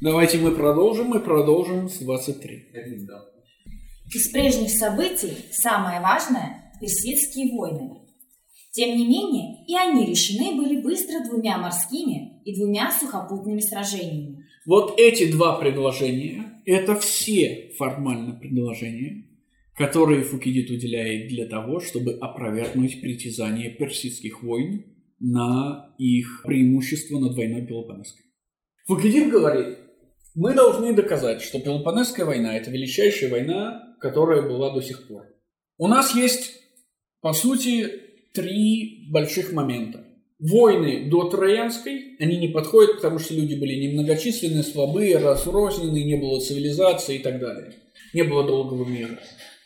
Давайте мы продолжим, мы продолжим с 23. Из прежних событий самое важное – персидские войны. Тем не менее, и они решены были быстро двумя морскими и двумя сухопутными сражениями. Вот эти два предложения – это все формально предложения, которые Фукидид уделяет для того, чтобы опровергнуть притязание персидских войн на их преимущество над войной Пелопонесской. Фукидид говорит, мы должны доказать, что Пелопонесская война – это величайшая война, которая была до сих пор. У нас есть, по сути, три больших момента. Войны до Троянской, они не подходят, потому что люди были немногочисленные, слабые, разрозненные, не было цивилизации и так далее. Не было долгого мира.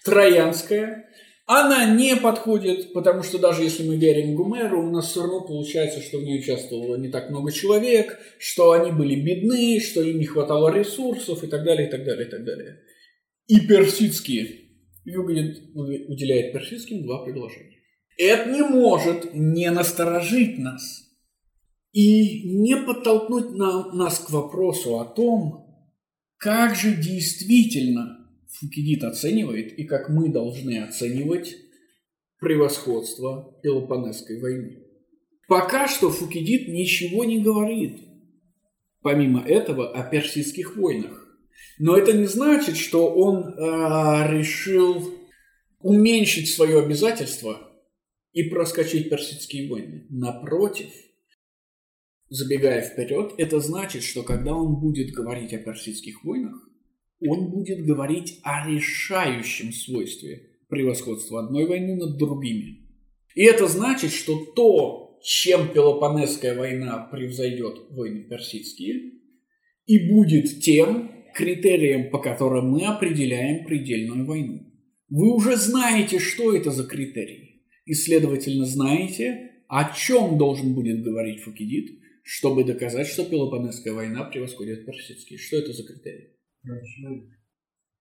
Троянская, она не подходит, потому что даже если мы верим Гумеру, у нас все равно получается, что в ней участвовало не так много человек, что они были бедны, что им не хватало ресурсов и так далее, и так далее, и так далее. И персидские. Югнет уделяет персидским два предложения. Это не может не насторожить нас и не подтолкнуть на, нас к вопросу о том, как же действительно Фукидид оценивает и как мы должны оценивать превосходство Пелопонесской войны. Пока что Фукидид ничего не говорит, помимо этого, о персидских войнах. Но это не значит, что он э, решил уменьшить свое обязательство и проскочить персидские войны. Напротив, забегая вперед, это значит, что когда он будет говорить о персидских войнах, он будет говорить о решающем свойстве превосходства одной войны над другими. И это значит, что то, чем Пелопонесская война превзойдет войны персидские, и будет тем критерием, по которым мы определяем предельную войну. Вы уже знаете, что это за критерий, и, следовательно, знаете, о чем должен будет говорить Фукидид, чтобы доказать, что Пелопонесская война превосходит персидские. Что это за критерий?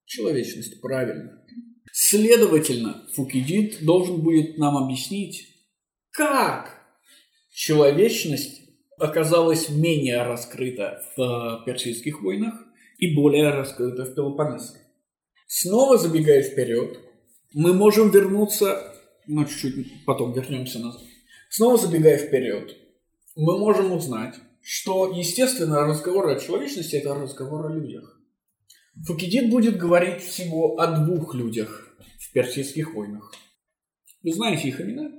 Человечность, правильно. Следовательно, Фукидид должен будет нам объяснить, как человечность оказалась менее раскрыта в персидских войнах и более раскрыта в Пелопонесской. Снова забегая вперед, мы можем вернуться, ну чуть-чуть потом вернемся назад. Снова забегая вперед, мы можем узнать, что, естественно, разговор о человечности – это разговор о людях. Фукидид будет говорить всего о двух людях в персидских войнах. Вы знаете их имена?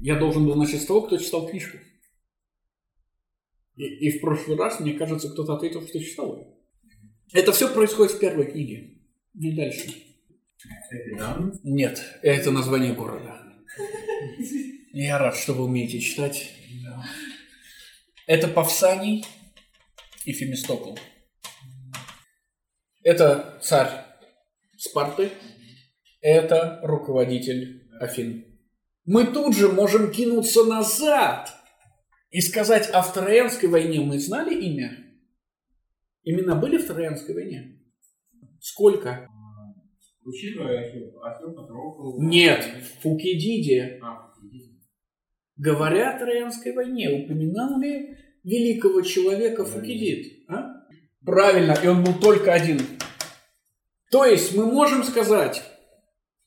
Я должен был начать с того, кто читал книжку. И, и в прошлый раз, мне кажется, кто-то ответил, что читал ее. Это все происходит в первой книге. Не дальше. Нет, это название города. Я рад, что вы умеете читать. Это Павсаний и Фемистокл. Это царь Спарты, это руководитель Афин. Мы тут же можем кинуться назад и сказать о Троянской войне мы знали имя? Имена были в Троянской войне? Сколько? Учитывая. Нет, Фукидиде. А. Говоря о Троянской войне, упоминал ли великого человека Фукидид? Правильно, и он был только один. То есть мы можем сказать,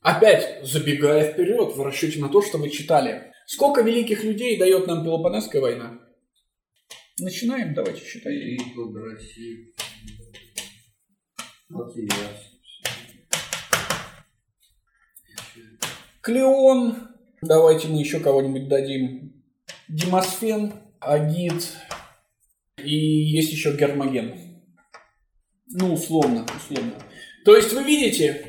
опять забегая вперед в расчете на то, что мы читали, сколько великих людей дает нам Пелопонесская война? Начинаем, давайте считать. Клеон, давайте мы еще кого-нибудь дадим. Демосфен, Агит и есть еще Гермоген. Ну, условно, условно. То есть вы видите,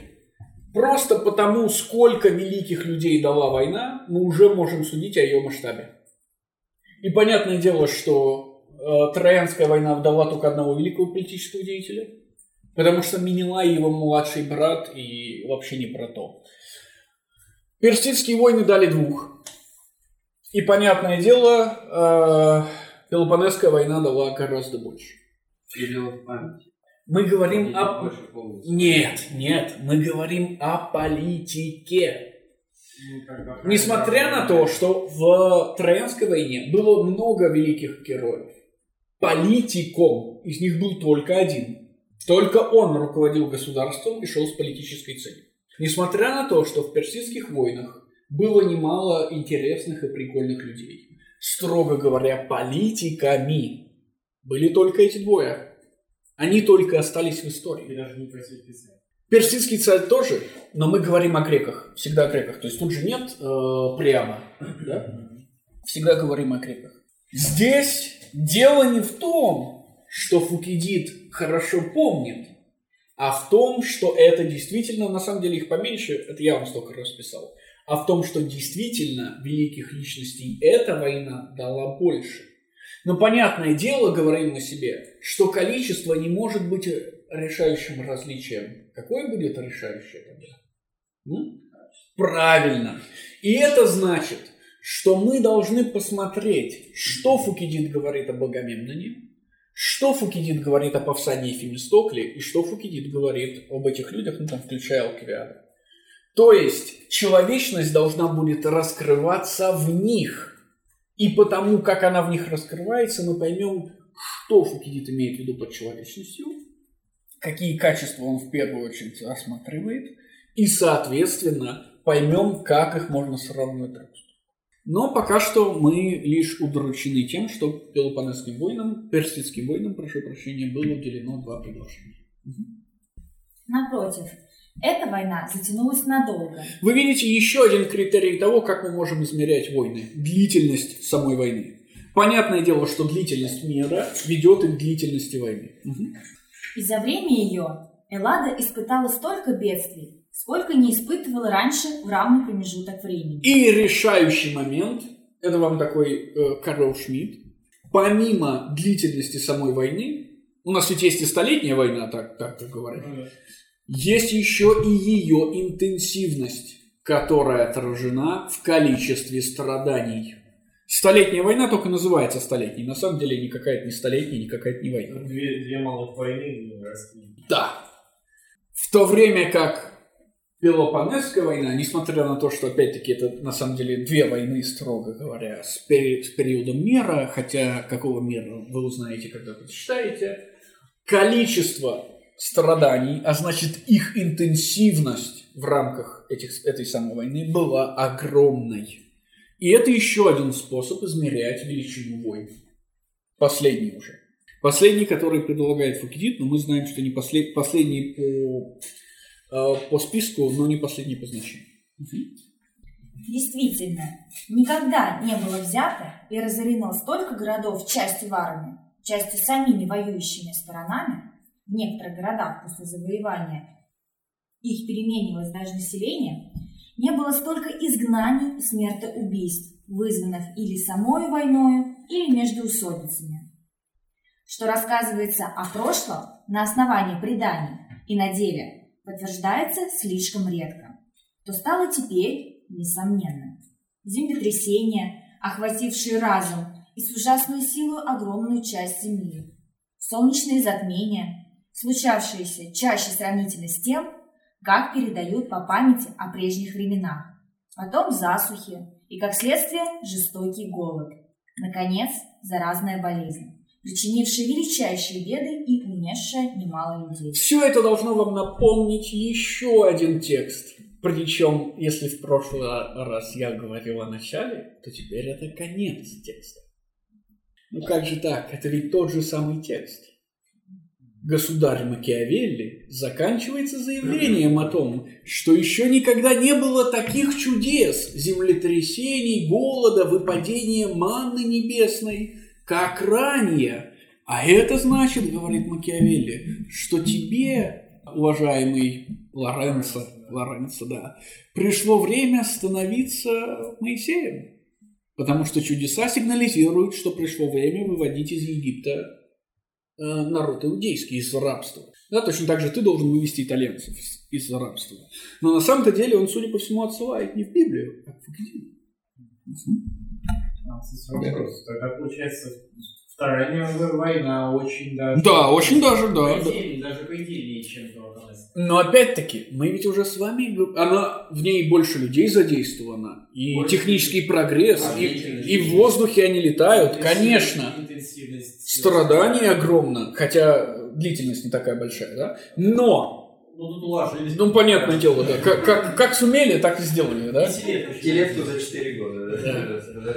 просто потому, сколько великих людей дала война, мы уже можем судить о ее масштабе. И понятное дело, что э, Троянская война дала только одного великого политического деятеля, потому что Минилай его младший брат и вообще не про то. Персидские войны дали двух. И понятное дело, э, Пелопонесская война дала гораздо больше. Или в. Мы говорим о... Нет, нет, мы говорим о политике. Ну, Несмотря на то, что в Троянской войне было много великих героев, политиком из них был только один. Только он руководил государством и шел с политической целью. Несмотря на то, что в персидских войнах было немало интересных и прикольных людей. Строго говоря, политиками были только эти двое. Они только остались в истории. даже не просил писать. Персидский царь тоже, но мы говорим о греках. Всегда о греках. То есть тут же нет э, прямо. Да? Всегда говорим о греках. Здесь дело не в том, что Фукидид хорошо помнит, а в том, что это действительно, на самом деле их поменьше, это я вам столько раз писал, а в том, что действительно великих личностей эта война дала больше. Но понятное дело, говорим мы себе, что количество не может быть решающим различием. Какое будет решающее тогда? М? Правильно. И это значит, что мы должны посмотреть, что Фукидид говорит об Агамемноне, что Фукидид говорит о Павсании и Фемистокле, и что Фукидид говорит об этих людях, ну там включая Алкивиада. То есть человечность должна будет раскрываться в них. И потому, как она в них раскрывается, мы поймем, что Фукидид имеет в виду под человечностью, какие качества он в первую очередь рассматривает, и, соответственно, поймем, как их можно сравнивать. Но пока что мы лишь удручены тем, что Пелопонесским войнам, персидским войнам, прошу прощения, было уделено два предложения. Напротив, эта война затянулась надолго. Вы видите еще один критерий того, как мы можем измерять войны. Длительность самой войны. Понятное дело, что длительность мира ведет и к длительности войны. Мгм. И за время ее Эллада испытала столько бедствий, сколько не испытывала раньше в равный промежуток времени. И решающий момент, это вам такой э, Карл Шмидт, помимо длительности самой войны, у нас ведь есть и столетняя война, так, так как говорят, есть еще и ее интенсивность, которая отражена в количестве страданий. Столетняя война только называется столетней. На самом деле никакая это не столетняя, никакая не война. Две, две малых войны. Да. В то время как Пелопонесская война, несмотря на то, что, опять-таки, это на самом деле две войны, строго говоря, с, пери- с периодом мира, хотя какого мира вы узнаете, когда прочитаете, количество страданий, а значит их интенсивность в рамках этих, этой самой войны была огромной. И это еще один способ измерять величину войн. Последний уже. Последний, который предлагает Фукидид, но мы знаем, что не послед- последний по, э, по списку, но не последний по значению. Действительно, никогда не было взято и разорено столько городов частью варами, частью самими воюющими сторонами. В некоторых городах после завоевания их переменилось даже население, не было столько изгнаний и смертоубийств, вызванных или самой войною, или междоусобицами. Что рассказывается о прошлом на основании преданий и на деле подтверждается слишком редко, то стало теперь несомненно. Землетрясения, охватившие разум и с ужасной силой огромную часть Земли, солнечные затмения, случавшиеся чаще сравнительно с тем, как передают по памяти о прежних временах, потом засухи и, как следствие, жестокий голод, наконец, заразная болезнь, причинившая величайшие беды и унесшая немало людей. Все это должно вам напомнить еще один текст. Причем, если в прошлый раз я говорил о начале, то теперь это конец текста. Ну как же так? Это ведь тот же самый текст. Государь Макиавелли заканчивается заявлением о том, что еще никогда не было таких чудес, землетрясений, голода, выпадения манны небесной, как ранее. А это значит, говорит Макиавелли, что тебе, уважаемый Лоренцо, Лоренцо, да, пришло время становиться Моисеем. Потому что чудеса сигнализируют, что пришло время выводить из Египта народ иудейский из рабства. Да, точно так же ты должен вывести итальянцев из, рабства. Но на самом-то деле он, судя по всему, отсылает не в Библию, а в Фукидид. А. Тогда получается Вторая мировая война очень даже... Да, очень даже, да. По да. идее, даже по идее, чем. Но опять-таки, мы ведь уже с вами, она, в ней больше людей задействована, и Больше технический прогресс, А, и, и в воздухе они летают, конечно. Интенсивность. Страдание огромно, хотя длительность не такая большая, да? Но Ну, тут уложились. Ну, понятное дело, да. Как, как, как сумели, так и сделали, да? Телетку за 4 года. да.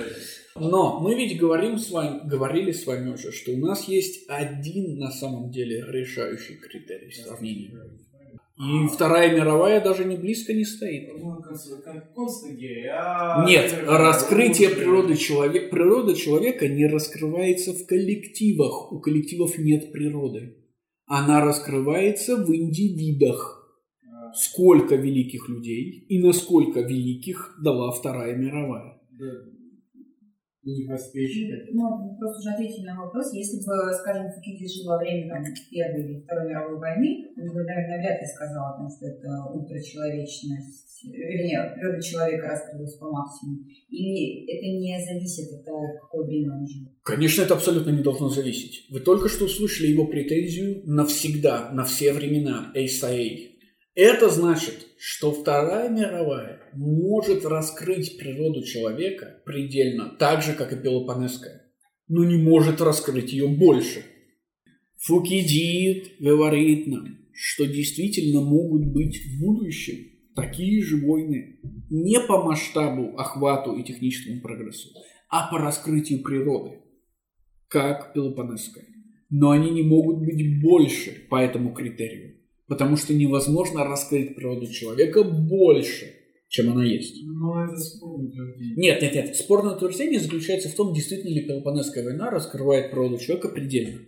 Но мы ведь говорим с вами, говорили с вами уже, что у нас есть один на самом деле решающий критерий сравнения. И Вторая мировая даже не близко не стоит. А- Нет, раскрытие природы человека, природа человека не раскрывается в коллективах. У коллективов нет природы. Она раскрывается в индивидах. Сколько великих людей и насколько великих дала Вторая мировая. Не обеспечить. Ну, просто уже ответить на вопрос. Если бы, скажем, Фукидид жил во время там, Первой или Второй мировой войны, он бы, наверное, вряд ли сказал о том, что это ультрачеловечность, вернее, природа человека раскрылась по максимуму. Или это не зависит от того, в какое время он жил? Конечно, это абсолютно не должно зависеть. Вы только что услышали его претензию навсегда, на все времена, ASIA. Это значит, что Вторая мировая может раскрыть природу человека предельно, так же, как и Пелопонесская, но не может раскрыть ее больше. Фукидид говорит нам, что действительно могут быть в будущем такие же войны не по масштабу, охвату и техническому прогрессу, а по раскрытию природы, как Пелопонесская. Но они не могут быть больше по этому критерию, потому что невозможно раскрыть природу человека больше, чем она есть. Ну, это спорно утверждение. Нет, нет, нет. Спорное утверждение заключается в том, действительно ли Пелопонесская война раскрывает природу человека предельно.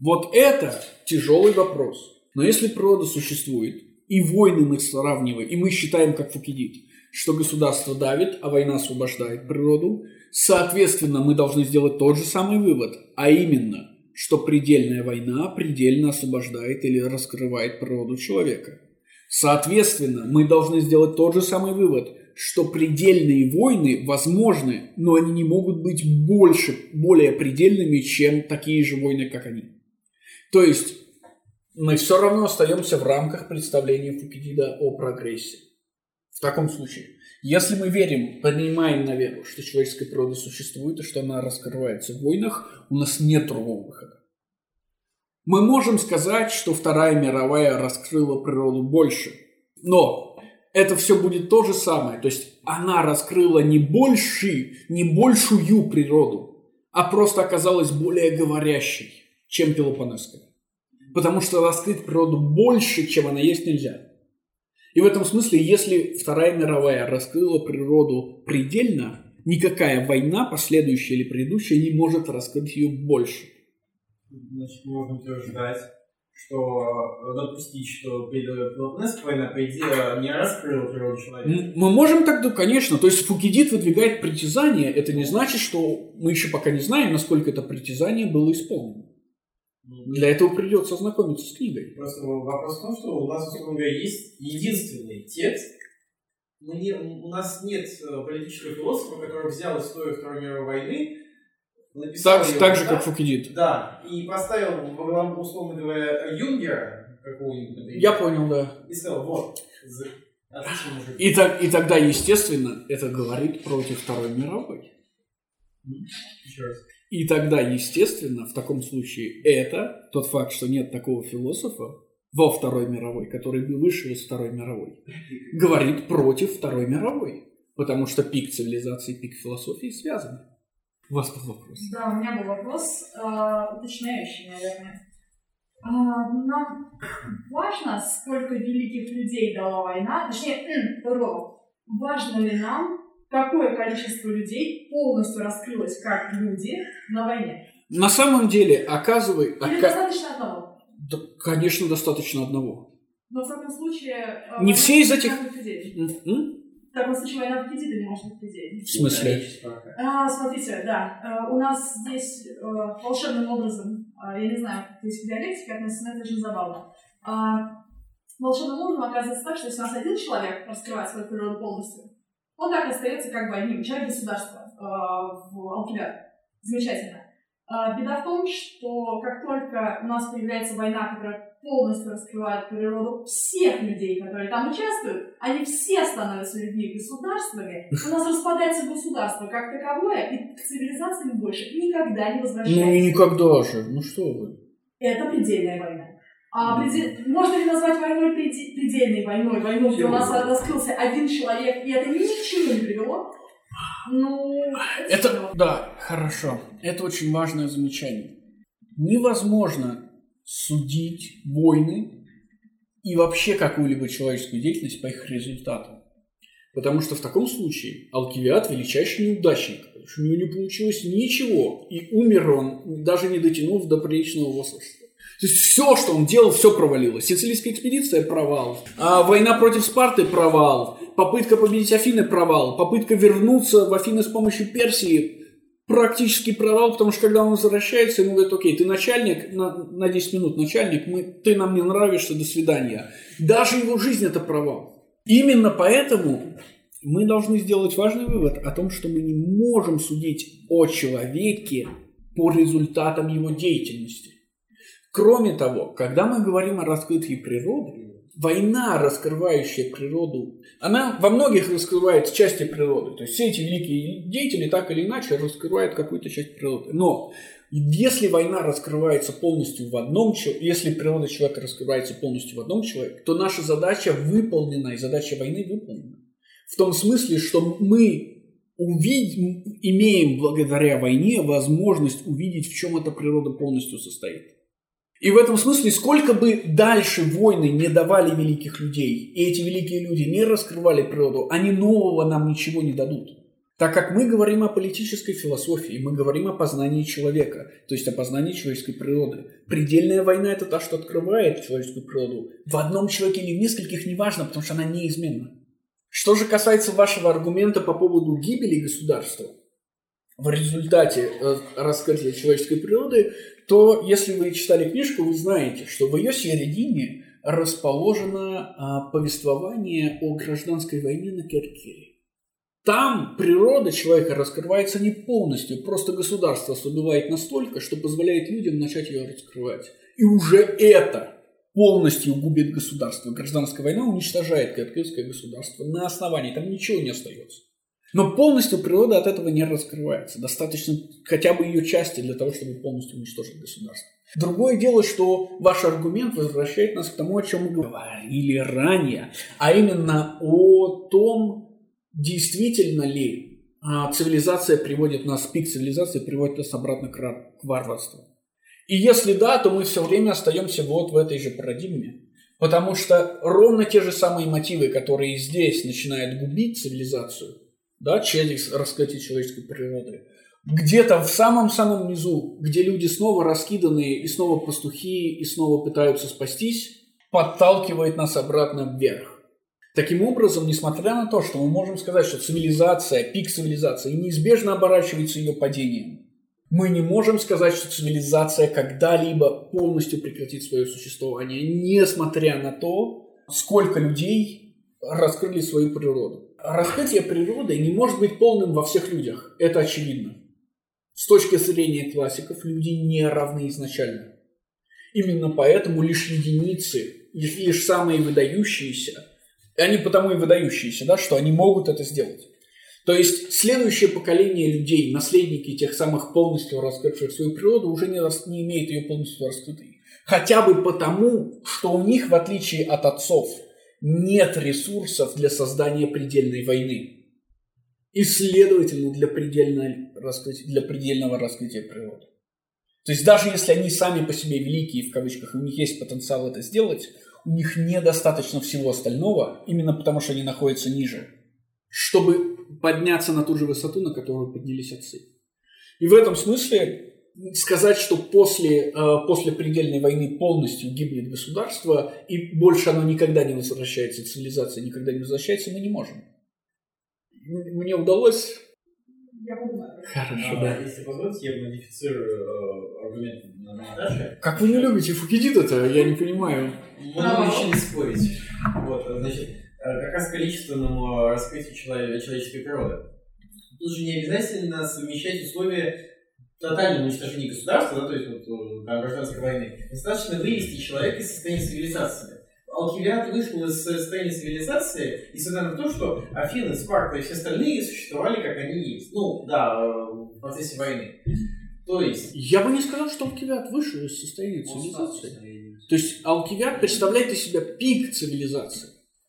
Вот это тяжелый вопрос. Но если природа существует, и войны мы сравниваем, и мы считаем, как Фукидид, что государство давит, а война освобождает природу, соответственно, мы должны сделать тот же самый вывод, а именно, что предельная война предельно освобождает или раскрывает природу человека. Соответственно, мы должны сделать тот же самый вывод, что предельные войны возможны, но они не могут быть больше, более предельными, чем такие же войны, как они. То есть мы все равно остаемся в рамках представления Фукидида о прогрессе. В таком случае, если мы верим, принимаем на веру, что человеческая природа существует и что она раскрывается в войнах, у нас нет другого выхода. Мы можем сказать, что Вторая мировая раскрыла природу больше, но это все будет то же самое. То есть она раскрыла не больше, не большую природу, а просто оказалась более говорящей, чем Пелопонесская. Потому что раскрыть природу больше, чем она есть, нельзя. И в этом смысле, если Вторая мировая раскрыла природу предельно, никакая война, последующая или предыдущая, не может раскрыть ее больше. Значит, можно утверждать, что допустить, что Пелопонесская война, по идее, не раскрыла природу человека. Мы можем так, да, конечно. То есть Фукидид выдвигает притязание. Это не значит, что мы еще пока не знаем, насколько это притязание было исполнено. Ну, Для этого придется ознакомиться с книгой. Просто вопрос в том, что у нас, условно говоря, есть единственный текст. Мы не- у нас нет э, политического философа, который взял историю Второй мировой войны, написал Так, её, так же, как Фукидид. Да, и поставил условно говоря, Юнгера какого-нибудь, например, Я понял, да. и сказал, вот. И, так, и тогда, естественно, это говорит против Второй мировой. Еще раз. И тогда, естественно, в таком случае это, тот факт, что нет такого философа во Второй мировой, который бы вышел из Второй мировой, говорит против Второй мировой. Потому что пик цивилизации и пик философии связаны. У вас был вопрос. Да, у меня был вопрос, э, уточняющий, наверное. А, нам важно, сколько великих людей дала война, точнее, по-другому. важно ли нам, какое количество людей полностью раскрылось как люди на войне? На самом деле, оказывай... Или ока- достаточно одного? Да, конечно, достаточно одного. Но в таком случае... э, Не все из этих-? В таком случае война или не может быть людей? В смысле? А, смотрите, да, э, у нас здесь э, волшебным образом, я не знаю, как здесь к диалектике относится, но это очень забавно. А, волшебным образом оказывается так, что если у нас один человек раскрывает свою природу полностью, он так остается как бы одним, человек государства э, в Алкивиад. Замечательно. А, Беда в том, что как только у нас появляется война, которая полностью раскрывает природу всех людей, которые там участвуют, они все становятся людьми государствами, у нас распадается государство как таковое, и к цивилизации мы больше никогда не возвращаемся. Ну, никогда же. Ну, что вы. Это предельная война. А предел- Можно ли назвать войной предельной войной? Войну, где у нас раскрылся один человек, и это ни к чему не привело? Ну, Это, всё. да, хорошо. Это очень важное замечание. Невозможно судить войны и вообще какую-либо человеческую деятельность по их результатам. Потому что в таком случае Алкивиад величайший неудачник, потому что у него не получилось ничего, и умер он, даже не дотянув до приличного возраста. То есть все, что он делал, все провалилось. Сицилийская экспедиция – провал. А война против Спарты – провал. Попытка победить Афины – провал. Попытка вернуться в Афины с помощью Персии – практически провал, потому что когда он возвращается, ему говорят, окей, ты начальник, на, на 10 минут начальник, мы, ты нам не нравишься, до свидания. Даже его жизнь – это провал. Именно поэтому мы должны сделать важный вывод о том, что мы не можем судить о человеке по результатам его деятельности. Кроме того, когда мы говорим о раскрытии природы, война, раскрывающая природу, она во многих раскрывает части природы. То есть все эти великие деятели так или иначе раскрывают какую-то часть природы. Но если война раскрывается полностью в одном человеке, если природа человека раскрывается полностью в одном человеке, то наша задача выполнена, и задача войны выполнена. В том смысле, что мы увидим, имеем благодаря войне возможность увидеть, в чем эта природа полностью состоит. И в этом смысле, сколько бы дальше войны не давали великих людей, и эти великие люди не раскрывали природу, они нового нам ничего не дадут. Так как мы говорим о политической философии, мы говорим о познании человека, то есть о познании человеческой природы. Предельная война – это та, что открывает человеческую природу. В одном человеке или в нескольких, неважно, потому что она неизменна. Что же касается вашего аргумента по поводу гибели государства, в результате э, раскрытия человеческой природы, то если вы читали книжку, вы знаете, что в ее середине расположено а, повествование о гражданской войне на Керкире. Там природа человека раскрывается не полностью, просто государство ослабевает настолько, что позволяет людям начать ее раскрывать. И уже это полностью губит государство. Гражданская война уничтожает киргизское государство на основании, там ничего не остается. Но полностью природа от этого не раскрывается. Достаточно хотя бы ее части для того, чтобы полностью уничтожить государство. Другое дело, что ваш аргумент возвращает нас к тому, о чем мы говорили ранее, а именно о том, действительно ли а, цивилизация приводит нас, пик цивилизации приводит нас обратно к, варварству. И если да, то мы все время остаемся вот в этой же парадигме. Потому что ровно те же самые мотивы, которые здесь начинают губить цивилизацию, да, через раскрытие человеческой природы, где-то в самом-самом низу, где люди снова раскиданы, и снова пастухи, и снова пытаются спастись, подталкивает нас обратно вверх. Таким образом, несмотря на то, что мы можем сказать, что цивилизация, пик цивилизации неизбежно оборачивается ее падением, мы не можем сказать, что цивилизация когда-либо полностью прекратит свое существование, несмотря на то, сколько людей раскрыли свою природу. Раскрытие природы не может быть полным во всех людях, это очевидно. С точки зрения классиков, люди не равны изначально. Именно поэтому лишь единицы, лишь, самые выдающиеся, они потому и выдающиеся, да, что они могут это сделать. То есть следующее поколение людей, наследники тех самых полностью раскрывших свою природу, уже не, не имеет ее полностью раскрытой. Хотя бы потому, что у них, в отличие от отцов, нет ресурсов для создания предельной войны. И, следовательно, для, раскрытия, для предельного раскрытия природы. То есть даже если они сами по себе великие, в кавычках, у них есть потенциал это сделать, у них недостаточно всего остального, именно потому что они находятся ниже, чтобы подняться на ту же высоту, на которую поднялись отцы. И в этом смысле сказать, что после, э, после предельной войны полностью гибнет государство, и больше оно никогда не возвращается, цивилизация никогда не возвращается, мы не можем. Мне удалось... Я. Хорошо, А, Если позволите, я модифицирую э, аргумент на Наташе. Как вы не любите Фукидида-то, я не понимаю. Мы научились спорить. Вот, значит, э, как раз количественному раскрытию чело- человеческой природы. Тут же не обязательно совмещать условия тотальное уничтожение государства, да, то есть вот, э, гражданской войны, достаточно вывести человека из состояния цивилизации. Алкивиад вышел из состояния цивилизации, несмотря на то, что Афины, Спарта и все остальные существовали, как они есть. Ну, да, в процессе войны. То есть... Я бы не сказал, что Алкивиад вышел из состояния цивилизации. То есть Алкивиад представляет из себя пик цивилизации.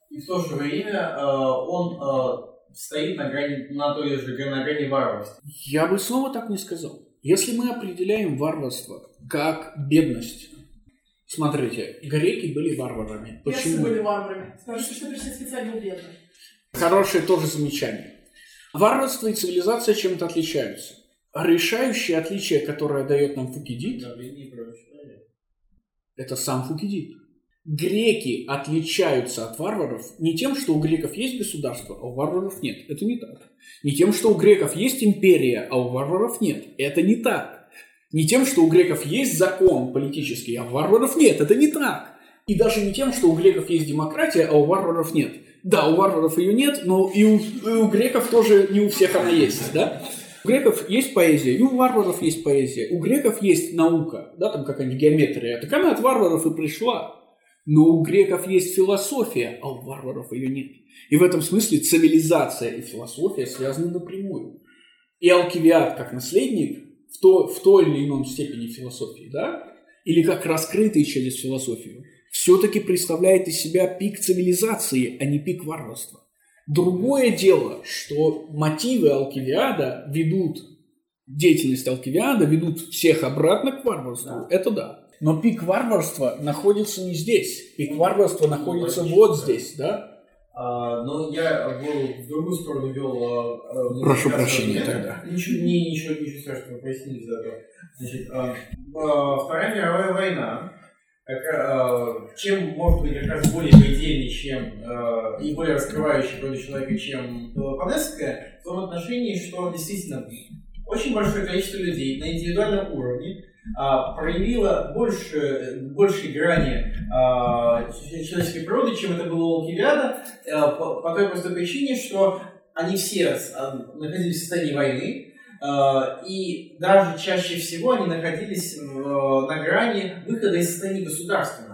И в то же время э, он э, стоит на грани, на той же на грани варварства. Я бы снова так не сказал. Если мы определяем варварство как бедность, смотрите, греки были варварами. Персы Почему? были варварами. Скажите, что персидский царь был бедный. Хорошее тоже замечание. Варварство и цивилизация чем-то отличаются. Решающее отличие, которое дает нам Фукидид, это сам Фукидид. Греки отличаются от варваров не тем, что у греков есть государство, а у варваров нет. Это не так. Не тем, что у греков есть империя, а у варваров нет. Это не так. Не тем, что у греков есть закон политический, а у варваров нет. Это не так. И даже не тем, что у греков есть демократия, а у варваров нет. Да, у варваров ее нет, но и у, и у греков тоже не у всех она есть, да? У греков есть поэзия, и у варваров есть поэзия. У греков есть наука, да, там какая-нибудь геометрия. Так она от варваров и пришла. Но у греков есть философия, а у варваров ее нет. И в этом смысле цивилизация и философия связаны напрямую. И Алкивиад как наследник в, то, в той или ином степени философии, да, или как раскрытый через философию, все-таки представляет из себя пик цивилизации, а не пик варварства. Другое дело, что мотивы Алкивиада ведут, деятельность Алкивиада ведут всех обратно к варварству. Это да. Но пик варварства находится не здесь. Пик варварства находится вот здесь, да? А, но я был в другую сторону вел. а, а, Прошу прощения тогда. Ничего, не, ничего, ничего страшного, пояснили за это. Значит, а, а, Вторая мировая война, как, а, чем может быть как раз более предельной, чем а, и более раскрывающей природу человека, чем Панесская, в том отношении, что действительно очень большое количество людей на индивидуальном уровне а, проявило больше, большей грани а, человеческой природы, чем это было у Алкивиада, а, по, по той простой причине, что они все а, находились в состоянии войны, а, и даже чаще всего они находились в- на грани выхода из состояния государственного.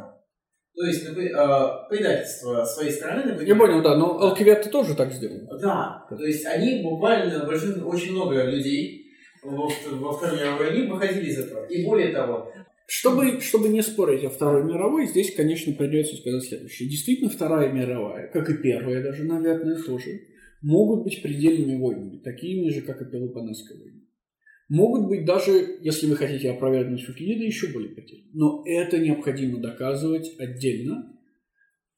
То есть а, предательство своей страны, например, Я понял, да, но Алкивиад тоже так сделал. да, то есть они буквально, очень много людей во, во Второй мировой войне выходили из этого. И более того, Чтобы, чтобы не спорить о Второй мировой, здесь, конечно, придется сказать следующее. Действительно, Вторая мировая, как и Первая даже, наверное, тоже, могут быть предельными войнами, такими же, как и Пелопонесская война. Могут быть даже, если вы хотите опровергнуть Фукидида, еще более предельными. Но это необходимо доказывать отдельно,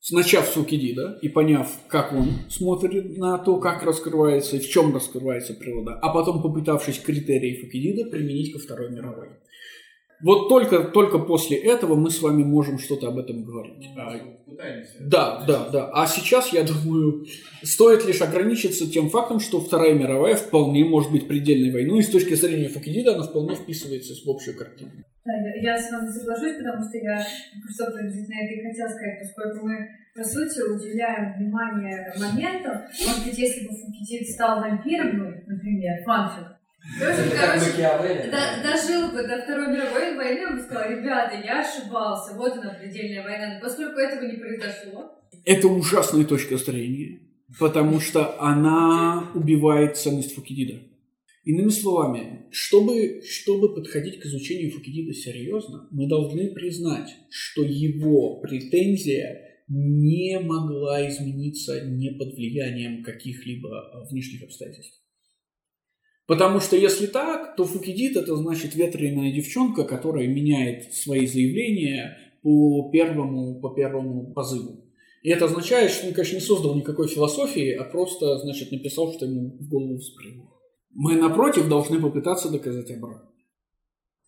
начав с Фукидида и поняв, как он смотрит на то, как раскрывается и в чем раскрывается природа, а потом попытавшись критерии Фукидида применить ко Второй мировой. Вот только, только после этого мы с вами можем что-то об этом говорить. А, пытаемся. да, да, да. А сейчас, я думаю, стоит лишь ограничиться тем фактом, что Вторая мировая вполне может быть предельной войной, и с точки зрения Фукидида она вполне вписывается в общую картину. Да, я, с вами соглашусь, потому что я, что приблизительно это и хотела сказать, поскольку мы, по сути, уделяем внимание моментам. Может быть, если бы Фукидид стал вампиром, ну, например, фанфик, тоже, Это как короче, до- дожил бы до Второй мировой войны, он бы сказал, ребята, я ошибался, вот она предельная война. Но поскольку этого не произошло, Это ужасная точка зрения, потому что она убивает ценность Фукидида. Иными словами, чтобы, чтобы подходить к изучению Фукидида серьезно, мы должны признать, что его претензия не могла измениться не под влиянием каких-либо э, внешних обстоятельств. Потому что если так, то Фукидид это значит ветреная девчонка, которая меняет свои заявления по первому, по первому позыву. И это означает, что он, конечно, не создал никакой философии, а просто, значит, написал, что ему в голову всплыло. Мы, напротив, должны попытаться доказать обратно.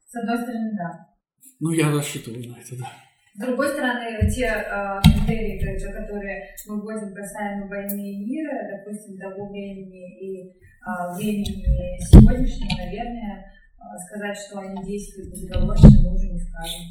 с одной стороны, да. Ну, я рассчитываю на это, да. С другой стороны, те э, критерии, которые мы вводим касаемо войны и мира, допустим, того времени и э, времени сегодняшнего, наверное, э, сказать, что они действуют безоговорочно, мы уже не скажем.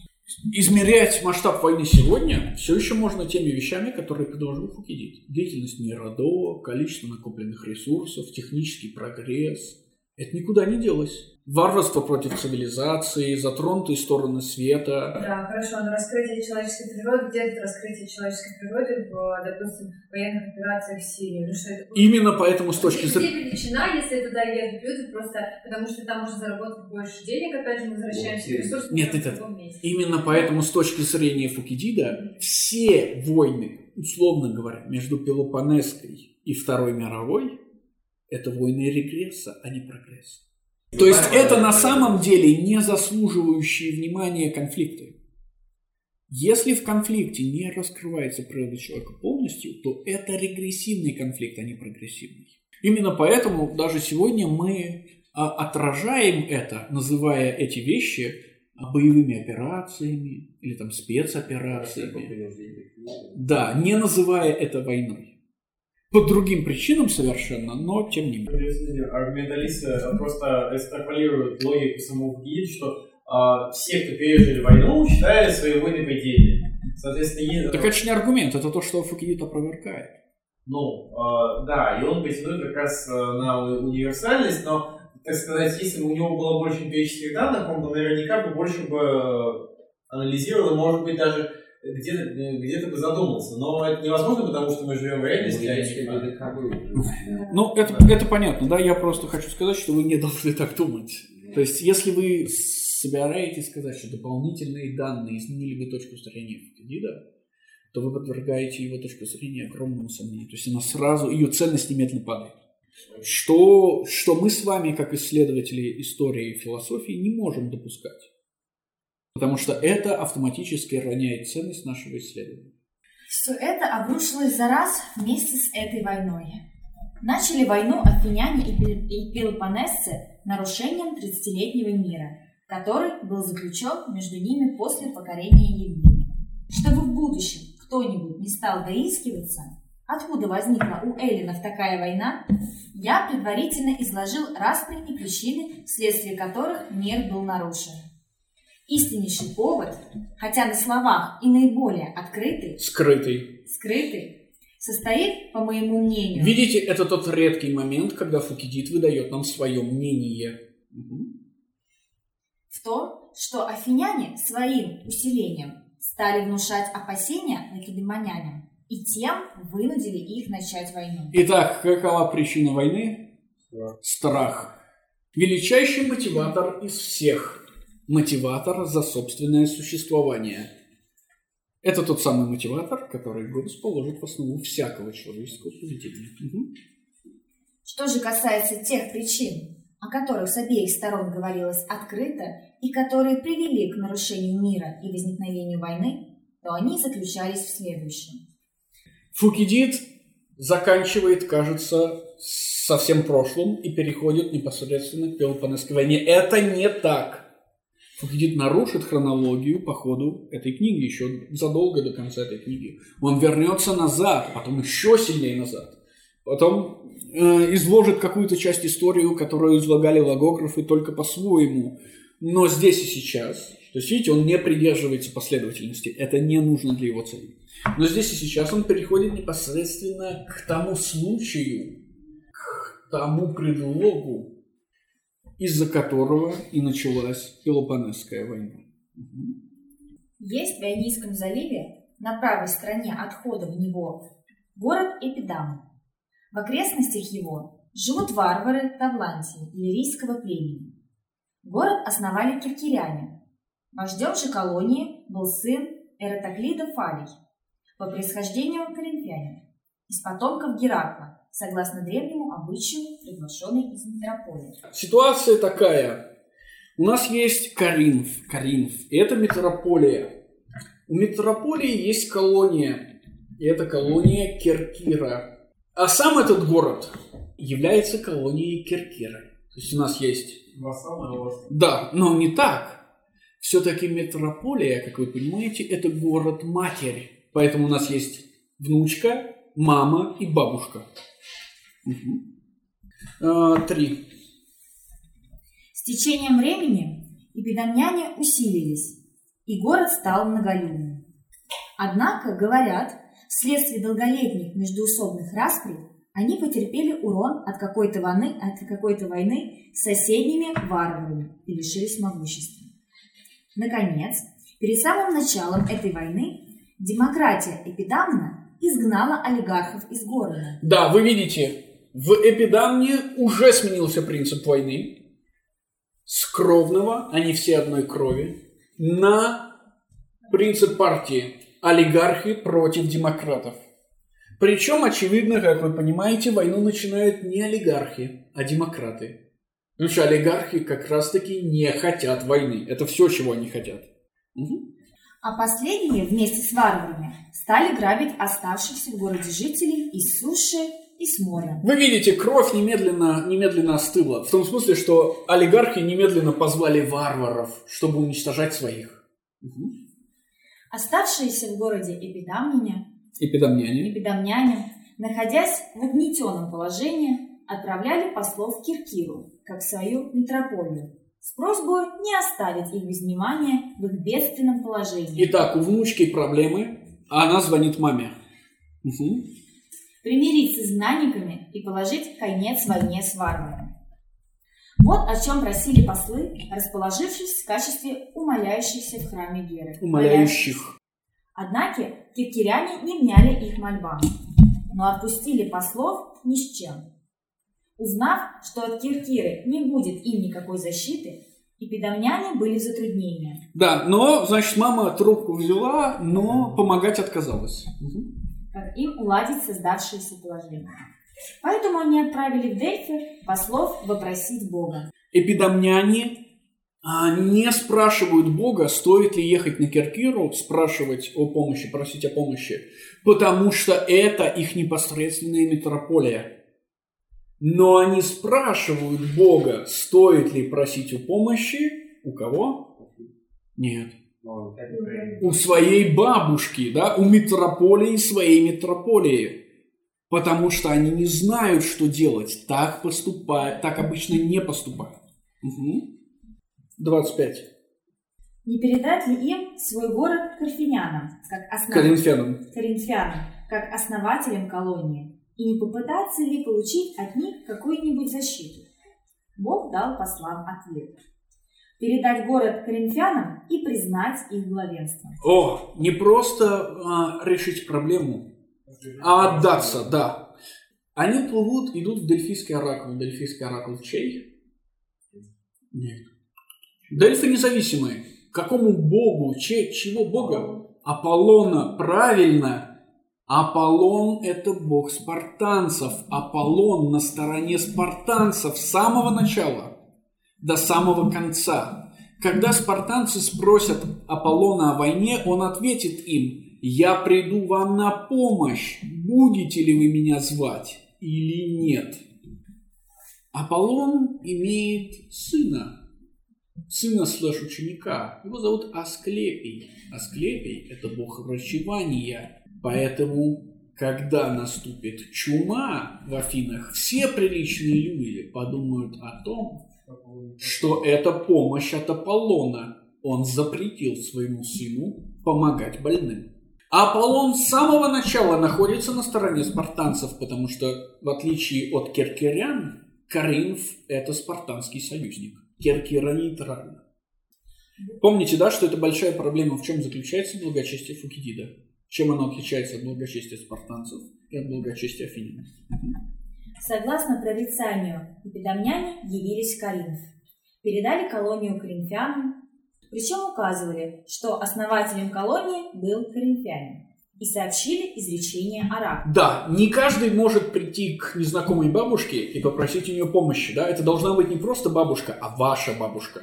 Измерять масштаб войны сегодня все еще можно теми вещами, которые предложил Фукидид. Деятельность мира до, количество накопленных ресурсов, технический прогресс, Это никуда не делось. Варварство против цивилизации, затронутые стороны света. Да, хорошо, но раскрытие человеческой природы, где это раскрытие человеческой природы в, допустим, военных операциях в Сирии? Ну, что это... Именно поэтому с точки Где зрения... величина, если туда едут люди, просто потому что там можно заработать больше денег, опять же, мы возвращаемся к ресурсам Нет, другом месте. Именно поэтому с точки зрения Фукидида все войны, условно говоря, между Пелопонесской и Второй мировой, это войны регресса, а не прогресса. То есть это на самом деле не заслуживающие внимания конфликты. Если в конфликте не раскрывается природа человека полностью, то это регрессивный конфликт, а не прогрессивный. Именно поэтому даже сегодня мы а, отражаем это, называя эти вещи а, боевыми операциями или там спецоперациями. Да, не называя это войной. По другим причинам совершенно, но тем не менее. Аргументалисты просто экстраполируют логику самого ГИД, что а, все, кто пережили войну, считали свои войны падением. Соответственно, е- Так это же не аргумент, это то, что Фукидид опровергает. ну, а, да, и он претендует как раз а, на универсальность, но, так сказать, если бы у него было больше эмпирических данных, он бы наверняка бы больше бы э, анализировал, и, может быть, даже где-то где бы задумался. Но это невозможно, потому что мы живем в реальности, а не Ну, это, это понятно, да, я просто хочу сказать, что вы не должны так думать. То есть, если вы собираетесь сказать, что дополнительные данные изменили бы точку зрения Фукидида, то вы подвергаете его точку зрения огромному сомнению. То есть она сразу, ее ценность немедленно падает. Что, что мы с вами, как исследователи истории и философии, не можем допускать. Потому что это автоматически роняет ценность нашего исследования. Все это обрушилось за раз вместе с этой войной. Начали войну афиняне и пел- и пелопонесцы нарушением 30-летнего мира, который был заключен между ними после покорения Евгения. Чтобы в будущем кто-нибудь не стал доискиваться, откуда возникла у эллинов такая война, я предварительно изложил распри и причины, вследствие которых мир был нарушен. Истиннейший повод, хотя на словах и наиболее открытый, Скрытый. скрытый, состоит, по моему мнению, Видите, это тот редкий момент, когда Фукидид выдает нам свое мнение. Мгм. в том, что афиняне своим усилением стали внушать опасения лакедемонянам и тем вынудили их начать войну. Итак, какова причина войны? Страх. Величайший мотиватор из всех. Мотиватор за собственное существование. Это тот самый мотиватор, который Гоббс положит в основу всякого человеческого поведения. Мгм. Что же касается тех причин, о которых с обеих сторон говорилось открыто и которые привели к нарушению мира и возникновению войны, то они заключались в следующем. Фукидид заканчивает, кажется, со всем прошлым и переходит непосредственно к Пелопонесской войне. Это не так. Фукидид нарушит хронологию по ходу этой книги, еще задолго до конца этой книги. Он вернется назад, потом еще сильнее назад. Потом э, изложит какую-то часть истории, которую излагали логографы только по-своему. Но здесь и сейчас, то есть, видите, он не придерживается последовательности. Это не нужно для его цели. Но здесь и сейчас он переходит непосредственно к тому случаю, к тому предлогу, из-за которого и началась Пелопонесская война. Есть в Ионийском заливе, на правой стороне отхода в него, город Эпидам. В окрестностях его живут варвары Тавлантии, лирийского племени. Город основали киркиряне. Вождем же колонии был сын Эратоклида Фалий, по происхождению коринфянин, из потомков Геракла, согласно древнему обычаю, приглашенный из метрополии. Ситуация такая. У нас есть Каринф. Каринф. И это метрополия. У метрополии есть колония. И это колония Керкира. А сам этот город является колонией Керкира. То есть у нас есть... Да, но не так. Все-таки метрополия, как вы понимаете, это город-матерь. Поэтому у нас есть внучка, мама и бабушка. Угу. Э, три. С течением времени епидомняне усилились, и город стал многолюдным. Однако, говорят, вследствие долголетних междуусобных распри они потерпели урон от какой-то войны, от какой-то войны с соседними варварами и лишились могущества. Наконец, перед самым началом этой войны демократия Эпидамна изгнала олигархов из города. Да, вы видите, в Эпидамне уже сменился принцип войны. С кровного, они все одной крови, на принцип партии. Олигархи против демократов. Причем, очевидно, как вы понимаете, войну начинают не олигархи, а демократы. Потому что олигархи как раз-таки не хотят войны. Это все, чего они хотят. Мгм. А последние вместе с варварами стали грабить оставшихся в городе жителей из суши и с моря. Вы видите, кровь немедленно, немедленно остыла. В том смысле, что олигархи немедленно позвали варваров, чтобы уничтожать своих. Мгм. Оставшиеся в городе эпидамняне, Эпидамняне. эпидамняне, находясь в угнетенном положении, отправляли послов в Киркиру, как в свою метрополию, с просьбой не оставить их без внимания в их бедственном положении. Итак, у внучки проблемы, а она звонит маме. Мгм. Примирить с изгнанниками и положить конец войне с варварами. Вот о чем просили послы, расположившись в качестве умоляющихся в храме Геры. Умоляющих. Однако киркиряне не вняли их мольбам, но отпустили послов ни с чем. Узнав, что от Киркиры не будет им никакой защиты, эпидамняне были в затруднении. Да, но, значит, мама трубку взяла, но помогать отказалась. Как им уладить создавшееся положение. Поэтому они отправили в Дельфи послов вопросить Бога. Эпидамняне а, не спрашивают Бога, стоит ли ехать на Киркиру, спрашивать о помощи, просить о помощи, потому что это их непосредственная метрополия. Но они спрашивают Бога, стоит ли просить о помощи у кого? Нет. У своей бабушки, да, у метрополии своей метрополии. Потому что они не знают, что делать. Так поступают, так обычно не поступают. Мгм. 25. Не передать ли им свой город Карфинянам, как, основ- Коринфянам. Коринфянам, как основателям колонии, и не попытаться ли получить от них какую-нибудь защиту? Бог дал послам ответ. Передать город Коринфянам и признать их главенство. О, не просто а, решить проблему, а отдаться, да. Они плывут, идут в Дельфийский оракул. Дельфийский оракул чей? Нет. Дельфы независимые. Какому богу? Че, чего бога? Аполлона. Правильно. Аполлон – это бог спартанцев. Аполлон на стороне спартанцев с самого начала до самого конца. Когда спартанцы спросят Аполлона о войне, он ответит им, «Я приду вам на помощь, будете ли вы меня звать или нет?» Аполлон имеет сына, сына слэш ученика. Его зовут Асклепий. Асклепий – это бог врачевания. Поэтому, когда наступит чума в Афинах, все приличные люди подумают о том, что это помощь от Аполлона. Он запретил своему сыну помогать больным. Аполлон с самого начала находится на стороне спартанцев, потому что, в отличие от киркирян, Каринф – это спартанский союзник. Киркира нейтральна. Помните, да, что это большая проблема, в чем заключается благочестие Фукидида? Чем оно отличается от благочестия спартанцев и от благочестия афинян? Согласно прорицанию, эпидамняне явились в Коринф, передали колонию коринфянам, причем указывали, что основателем колонии был коринфянин, и сообщили изречение оракула. Да, не каждый может прийти к незнакомой бабушке и попросить у нее помощи, да? Это должна быть не просто бабушка, а ваша бабушка.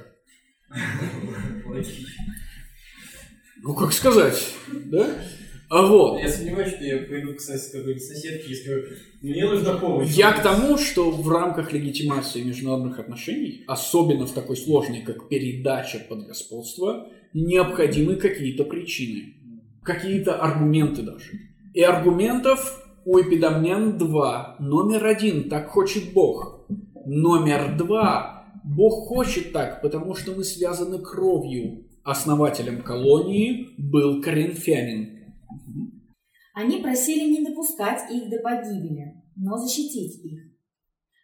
Ну, как сказать, да? А вот. Я сомневаюсь, что я пойду к какой-то соседке и скажу, мне нужна помощь. Я к тому, что в рамках легитимации международных отношений, особенно в такой сложной, как передача под господство, необходимы какие-то причины, какие-то аргументы даже. И аргументов у эпидамнян два. Номер один – так хочет Бог. Номер два – Бог хочет так, потому что мы связаны кровью. Основателем колонии был коринфянин. Они просили не допускать их до погибели, но защитить их.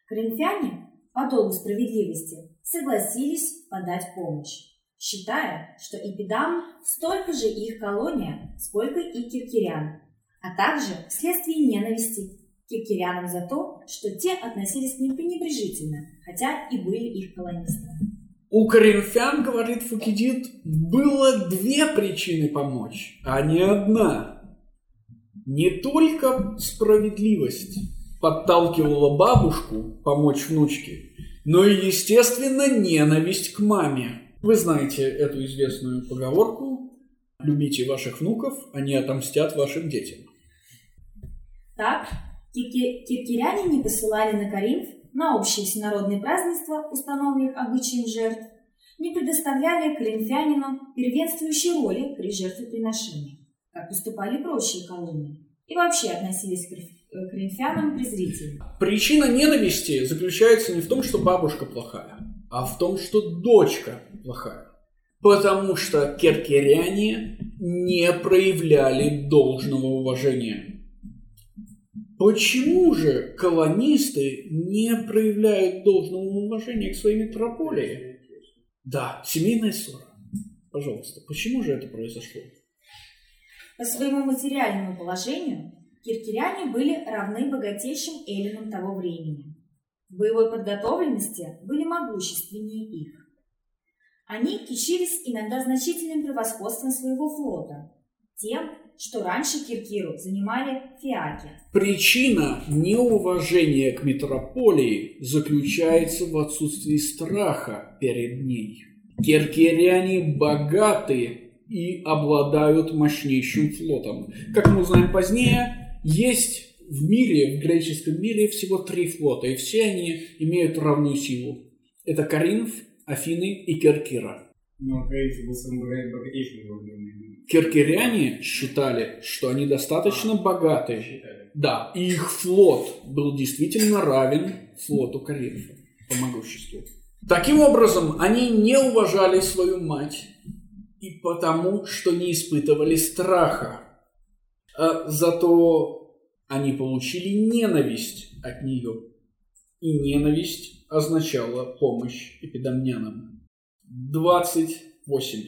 Коринфяне, по долгу справедливости, согласились подать помощь, считая, что Эпидам столько же их колония, сколько и киркирян, а также вследствие ненависти киркирянам за то, что те относились к ним пренебрежительно, хотя и были их колонистами. У коринфян, говорит Фукидид, было две причины помочь, а не одна. Не только справедливость подталкивала бабушку помочь внучке, но и, естественно, ненависть к маме. Вы знаете эту известную поговорку «Любите ваших внуков, они отомстят вашим детям». Так, киркиряне не посылали на Каринф на общие всенародные празднества, установленных обычаем жертв, не предоставляли коринфянинам первенствующей роли при жертвоприношении, как поступали прочие колонии, и вообще относились к коринфянам презрительно. Причина ненависти заключается не в том, что бабушка плохая, а в том, что дочка плохая. Потому что керкеряне не проявляли должного уважения Почему же колонисты не проявляют должного уважения к своей метрополии? Да, семейная ссора. Пожалуйста, почему же это произошло? По своему материальному положению киркиряне были равны богатейшим эллинам того времени. В боевой подготовленности были могущественнее их. Они кичились иногда значительным превосходством своего флота, тем, что раньше Киркиру занимали фиаки. Причина неуважения к метрополии заключается в отсутствии страха перед ней. Киркиряне богаты и обладают мощнейшим флотом. Как мы узнаем позднее, есть в мире, в греческом мире всего три флота, и все они имеют равную силу. Это Каринф, Афины и Киркира. Но Каринф был самым богатейшим городом Киркиряне считали, что они достаточно богаты. Да, и их флот был действительно равен флоту Каринфа по могуществу. Таким образом, они не уважали свою мать и потому, что не испытывали страха. А зато они получили ненависть от нее. И ненависть означала помощь эпидамнянам. 28.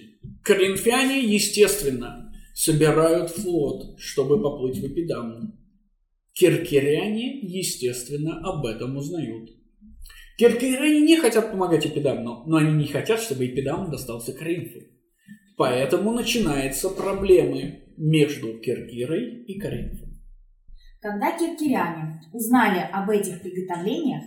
Коринфяне, естественно, собирают флот, чтобы поплыть в Эпидамну. Киркиряне, естественно, об этом узнают. Киркиряне не хотят помогать Эпидамну, но они не хотят, чтобы Эпидам достался Коринфу. Поэтому начинаются проблемы между Киркирой и Коринфом. Когда киркиряне узнали об этих приготовлениях,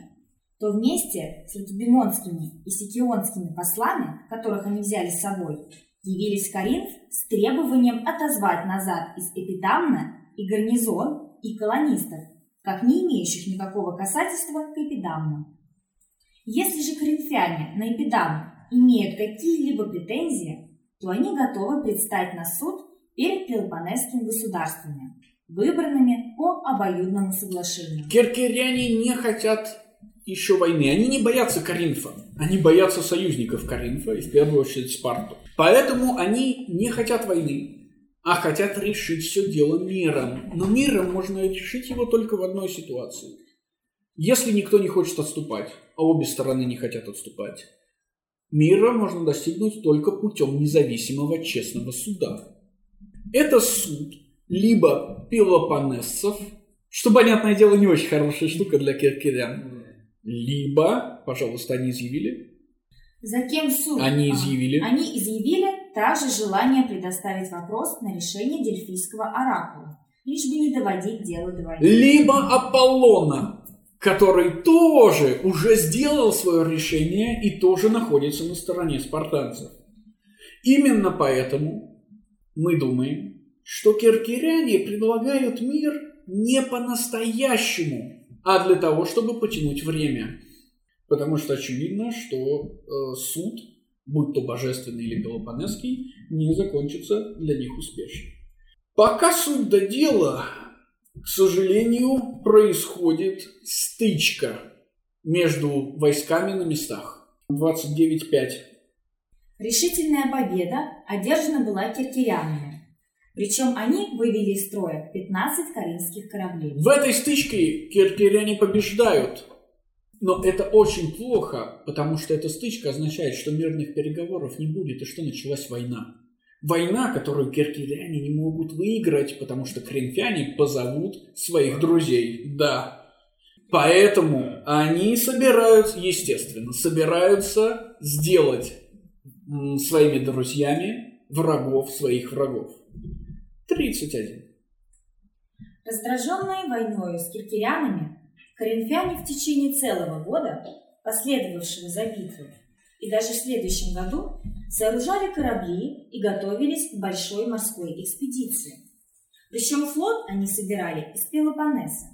то вместе с латубимонскими и сикионскими послами, которых они взяли с собой, явились в Коринф с требованием отозвать назад из Эпидамна и гарнизон, и колонистов, как не имеющих никакого касательства к Эпидамну. Если же коринфяне на Эпидам имеют какие-либо претензии, то они готовы предстать на суд перед Пелопонесскими государствами, выбранными по обоюдному соглашению. Киркиряне не хотят еще войны. Они не боятся Коринфа. Они боятся союзников Коринфа, и в первую очередь Спарту. Поэтому они не хотят войны, а хотят решить все дело миром. Но миром можно решить его только в одной ситуации. Если никто не хочет отступать, а обе стороны не хотят отступать, мира можно достигнуть только путем независимого честного суда. Это суд либо пелопонессов, что, понятное дело, не очень хорошая штука для киркирян, либо, пожалуйста, они изъявили. За кем суд? Они изъявили. А, они изъявили также желание предоставить вопрос на решение Дельфийского оракула, лишь бы не доводить дело до войны. Либо Аполлона, который тоже уже сделал свое решение и тоже находится на стороне спартанцев. Именно поэтому мы думаем, что киркиряне предлагают мир не по-настоящему, а для того, чтобы потянуть время. Потому что очевидно, что э, суд, будь то божественный или пелопонесский, не закончится для них успешно. Пока суть до дела, к сожалению, происходит стычка между войсками на местах. 29.5. Решительная победа одержана была киркирянами. Причем они вывели из строя 15 коринфских кораблей. В этой стычке киркиряне побеждают. Но это очень плохо, потому что эта стычка означает, что мирных переговоров не будет, и что началась война. Война, которую киркиряне не могут выиграть, потому что коринфяне позовут своих друзей. Да. Поэтому они собираются, естественно, собираются сделать своими друзьями врагов своих врагов. 31. Раздраженные войною с киркирянами, коринфяне в течение целого года, последовавшего за битвой, и даже в следующем году сооружали корабли и готовились к большой морской экспедиции. Причем флот они собирали из Пелопоннеса,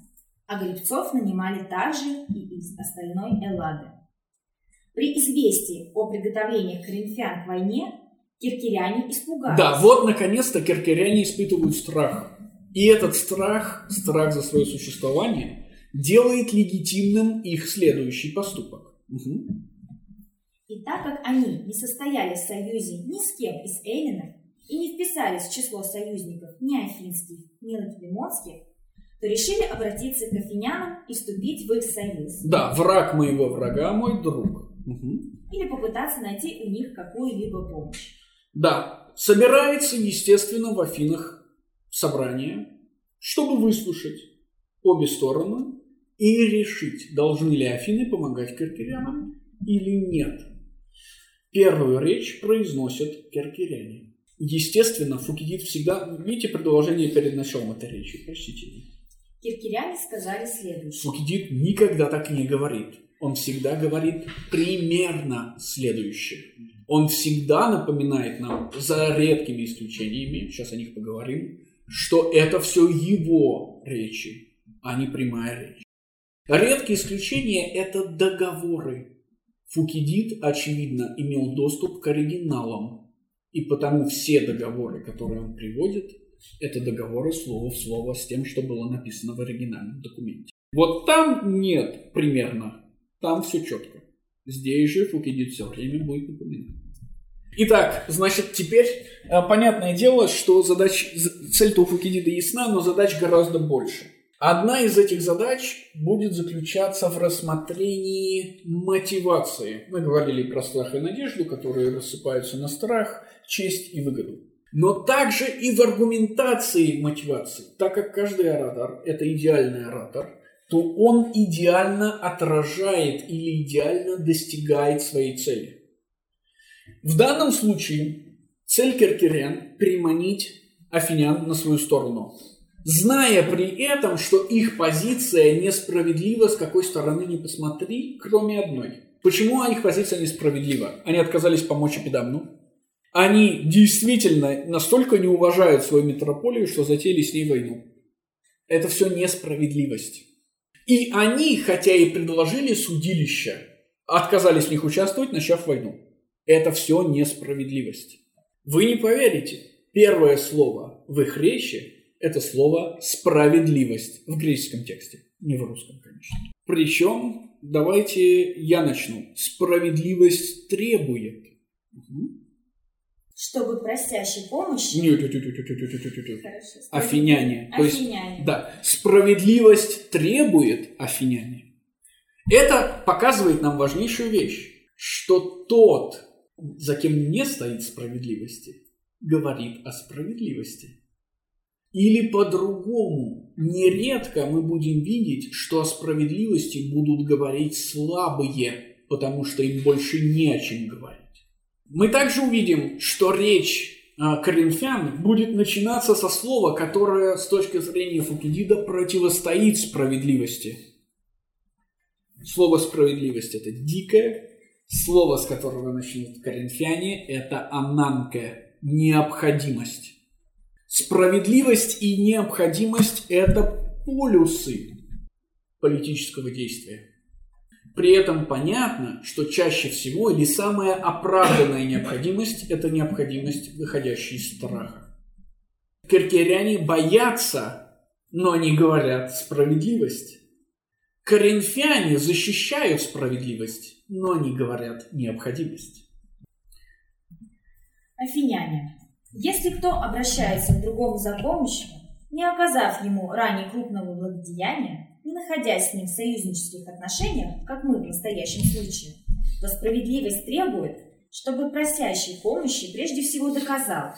а гребцов нанимали также и из остальной Эллады. При известии о приготовлениях коринфян к войне киркиряне испугались. Да, вот наконец-то киркиряне испытывают страх. И этот страх, страх за свое существование, делает легитимным их следующий поступок. Мгм. И так как они не состояли в союзе ни с кем из эллинов и не вписались в число союзников ни афинских, ни лакедемонских, то решили обратиться к афинянам и вступить в их союз. Да, враг моего врага мой друг. Мгм. Или попытаться найти у них какую-либо помощь. Да, собирается, естественно, в Афинах собрание, чтобы выслушать обе стороны и решить, должны ли Афины помогать киркирянам или нет. Первую речь произносят киркиряне. Естественно, Фукидид всегда... Видите предложение перед началом этой речи? Простите. Киркиряне сказали следующее. Фукидид никогда так не говорит. Он всегда говорит примерно следующее. Он всегда напоминает нам, за редкими исключениями, сейчас о них поговорим, что это все его речи, а не прямая речь. Редкие исключения – это договоры. Фукидид, очевидно, имел доступ к оригиналам, и потому все договоры, которые он приводит, это договоры слово в слово с тем, что было написано в оригинальном документе. Вот там нет примерно, там все четко. Здесь же Фукидид все время будет напоминать. Итак, значит, теперь э, понятное дело, что задач, цель-то у Фукидида ясна, но задач гораздо больше. Одна из этих задач будет заключаться в рассмотрении мотивации. Мы говорили про страх и надежду, которые рассыпаются на страх, честь и выгоду. Но также и в аргументации мотивации. Так как каждый оратор – это идеальный оратор, то он идеально отражает или идеально достигает своей цели. В данном случае цель Киркирян – приманить афинян на свою сторону, зная при этом, что их позиция несправедлива, с какой стороны не посмотри, кроме одной. Почему их позиция несправедлива? Они отказались помочь Эпидамну. Они действительно настолько не уважают свою метрополию, что затеяли с ней войну. Это все несправедливость. И они, хотя и предложили судилище, отказались в них участвовать, начав войну. Это все несправедливость. Вы не поверите, первое слово в их речи – это слово «справедливость» в греческом тексте, не в русском, конечно. Причем, давайте я начну. Справедливость требует. Угу. Чтобы просящей помощи... Нет, нет, нет, нет, нет, нет, нет, нет. Хорошо, афиняне. афиняне. То есть, да, справедливость требует афиняне. Это показывает нам важнейшую вещь, что тот, за кем не стоит справедливости, говорит о справедливости. Или по-другому, нередко мы будем видеть, что о справедливости будут говорить слабые, потому что им больше не о чем говорить. Мы также увидим, что речь а, коринфян будет начинаться со слова, которое с точки зрения Фукидида противостоит справедливости. Слово справедливость – это дикое. Слово, с которого начнут коринфяне – это ананке – необходимость. Справедливость и необходимость – это полюсы политического действия. При этом понятно, что чаще всего или самая оправданная необходимость – это необходимость, выходящая из страха. Киркеряне боятся, но они говорят справедливость. Коринфяне защищают справедливость, но они говорят необходимость. Афиняне. Если кто обращается к другому за помощью, не оказав ему ранее крупного благодеяния, не находясь с ним в союзнических отношениях, как мы в настоящем случае, то справедливость требует, чтобы просящий помощи прежде всего доказал,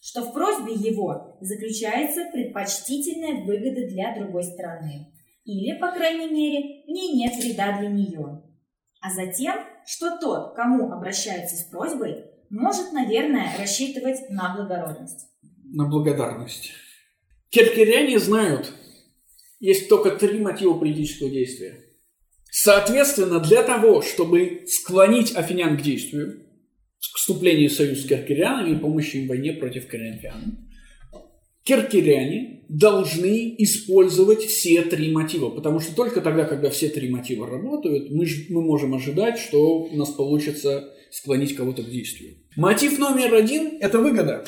что в просьбе его заключается предпочтительная выгода для другой стороны, или, по крайней мере, в ней нет вреда для нее. А затем, что тот, кому обращается с просьбой, может, наверное, рассчитывать на благородность. На благодарность. Керкеряне знают, есть только три мотива политического действия. Соответственно, для того, чтобы склонить афинян к действию, к вступлению в союз с керкерянами и помощи им в войне против коринфян, керкеряне должны использовать все три мотива, потому что только тогда, когда все три мотива работают, мы, мы можем ожидать, что у нас получится склонить кого-то к действию. Мотив номер один – это выгода.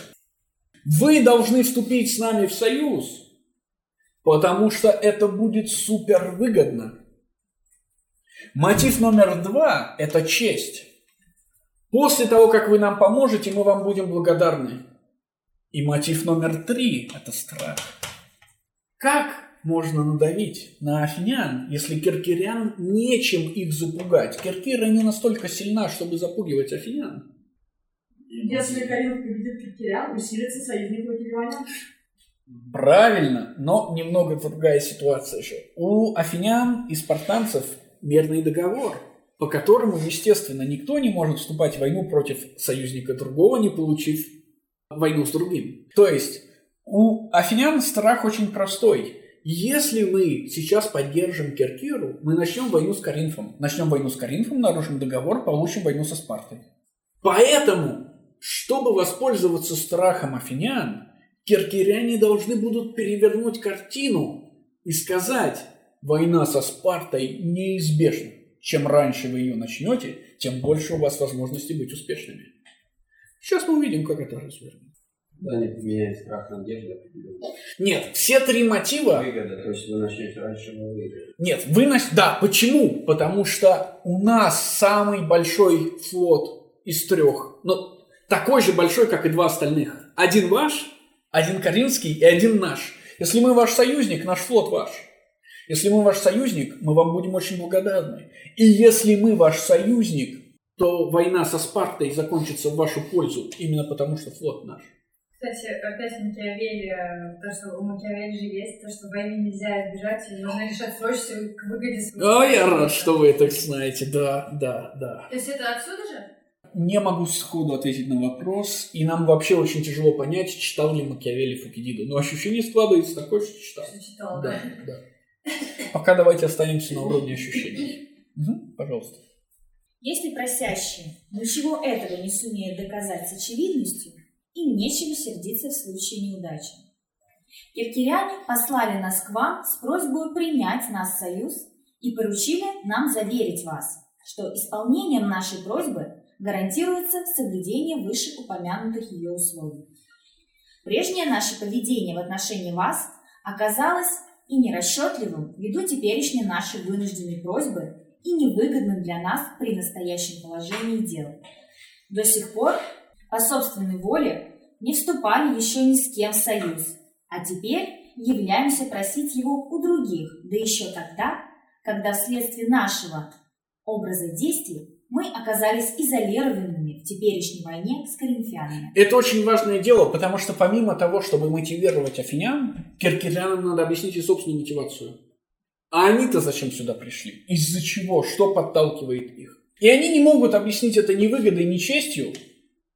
Вы должны вступить с нами в союз, потому что это будет супер выгодно. Мотив номер два – это честь. После того, как вы нам поможете, мы вам будем благодарны. И мотив номер три – это страх. Как можно надавить на афинян, если киркирян нечем их запугать? Киркира не настолько сильна, чтобы запугивать афинян. Если Коринф победит Киркирян, усилится союзник Македония. Правильно, но немного другая ситуация же. У афинян и спартанцев мирный договор, по которому, естественно, никто не может вступать в войну против союзника другого, не получив войну с другим. То есть у афинян страх очень простой. Если мы сейчас поддержим Киркиру, мы начнем войну с Коринфом. Начнем войну с Коринфом, нарушим договор, получим войну со Спартой. Поэтому, чтобы воспользоваться страхом афинян, киркиряне должны будут перевернуть картину и сказать, война со Спартой неизбежна. Чем раньше вы ее начнете, тем больше у вас возможности быть успешными. Сейчас мы увидим, как это развернется. Да, не поменяет страх на надежду. Нет, все три мотива... Выгода, то есть вы начнете раньше, выиграете. Нет, вы нач... Да, почему? Потому что у нас самый большой флот из трех. Ну, такой же большой, как и два остальных. Один ваш, один Каринский и один наш. Если мы ваш союзник, наш флот ваш. Если мы ваш союзник, мы вам будем очень благодарны. И если мы ваш союзник, то война со Спартой закончится в вашу пользу, именно потому что флот наш. Кстати, опять Макиавелли, э, то, что у Макиавелли же есть, то, что войны нельзя избежать, и нужно решать срочно к выгоде своего. О, я рад, что вы это знаете, да, да, да. То есть это отсюда же? Не могу сходу ответить на вопрос, и нам вообще очень тяжело понять, читал ли Макиавелли Фукидиду. Но ощущение складывается такое, что читал. Что читала, Да, да. Пока давайте останемся на уровне ощущений. Мгм, пожалуйста. Если просящий ничего этого не сумеет доказать с очевидностью, им нечего сердиться в случае неудачи. Киркиряне послали нас к вам с просьбой принять нас в союз и поручили нам заверить вас, что исполнением нашей просьбы гарантируется соблюдение вышеупомянутых ее условий. Прежнее наше поведение в отношении вас оказалось и нерасчетливым ввиду теперешней нашей вынужденной просьбы и невыгодным для нас при настоящем положении дел. До сих пор по собственной воле не вступали еще ни с кем в союз, а теперь являемся просить его у других, да еще тогда, когда вследствие нашего образа действий мы оказались изолированными в теперешней войне с коринфянами. Это очень важное дело, потому что помимо того, чтобы мотивировать афинян, киркирянам надо объяснить и собственную мотивацию. А они-то зачем сюда пришли? Из-за чего? Что подталкивает их? И они не могут объяснить это ни выгодой, ни честью,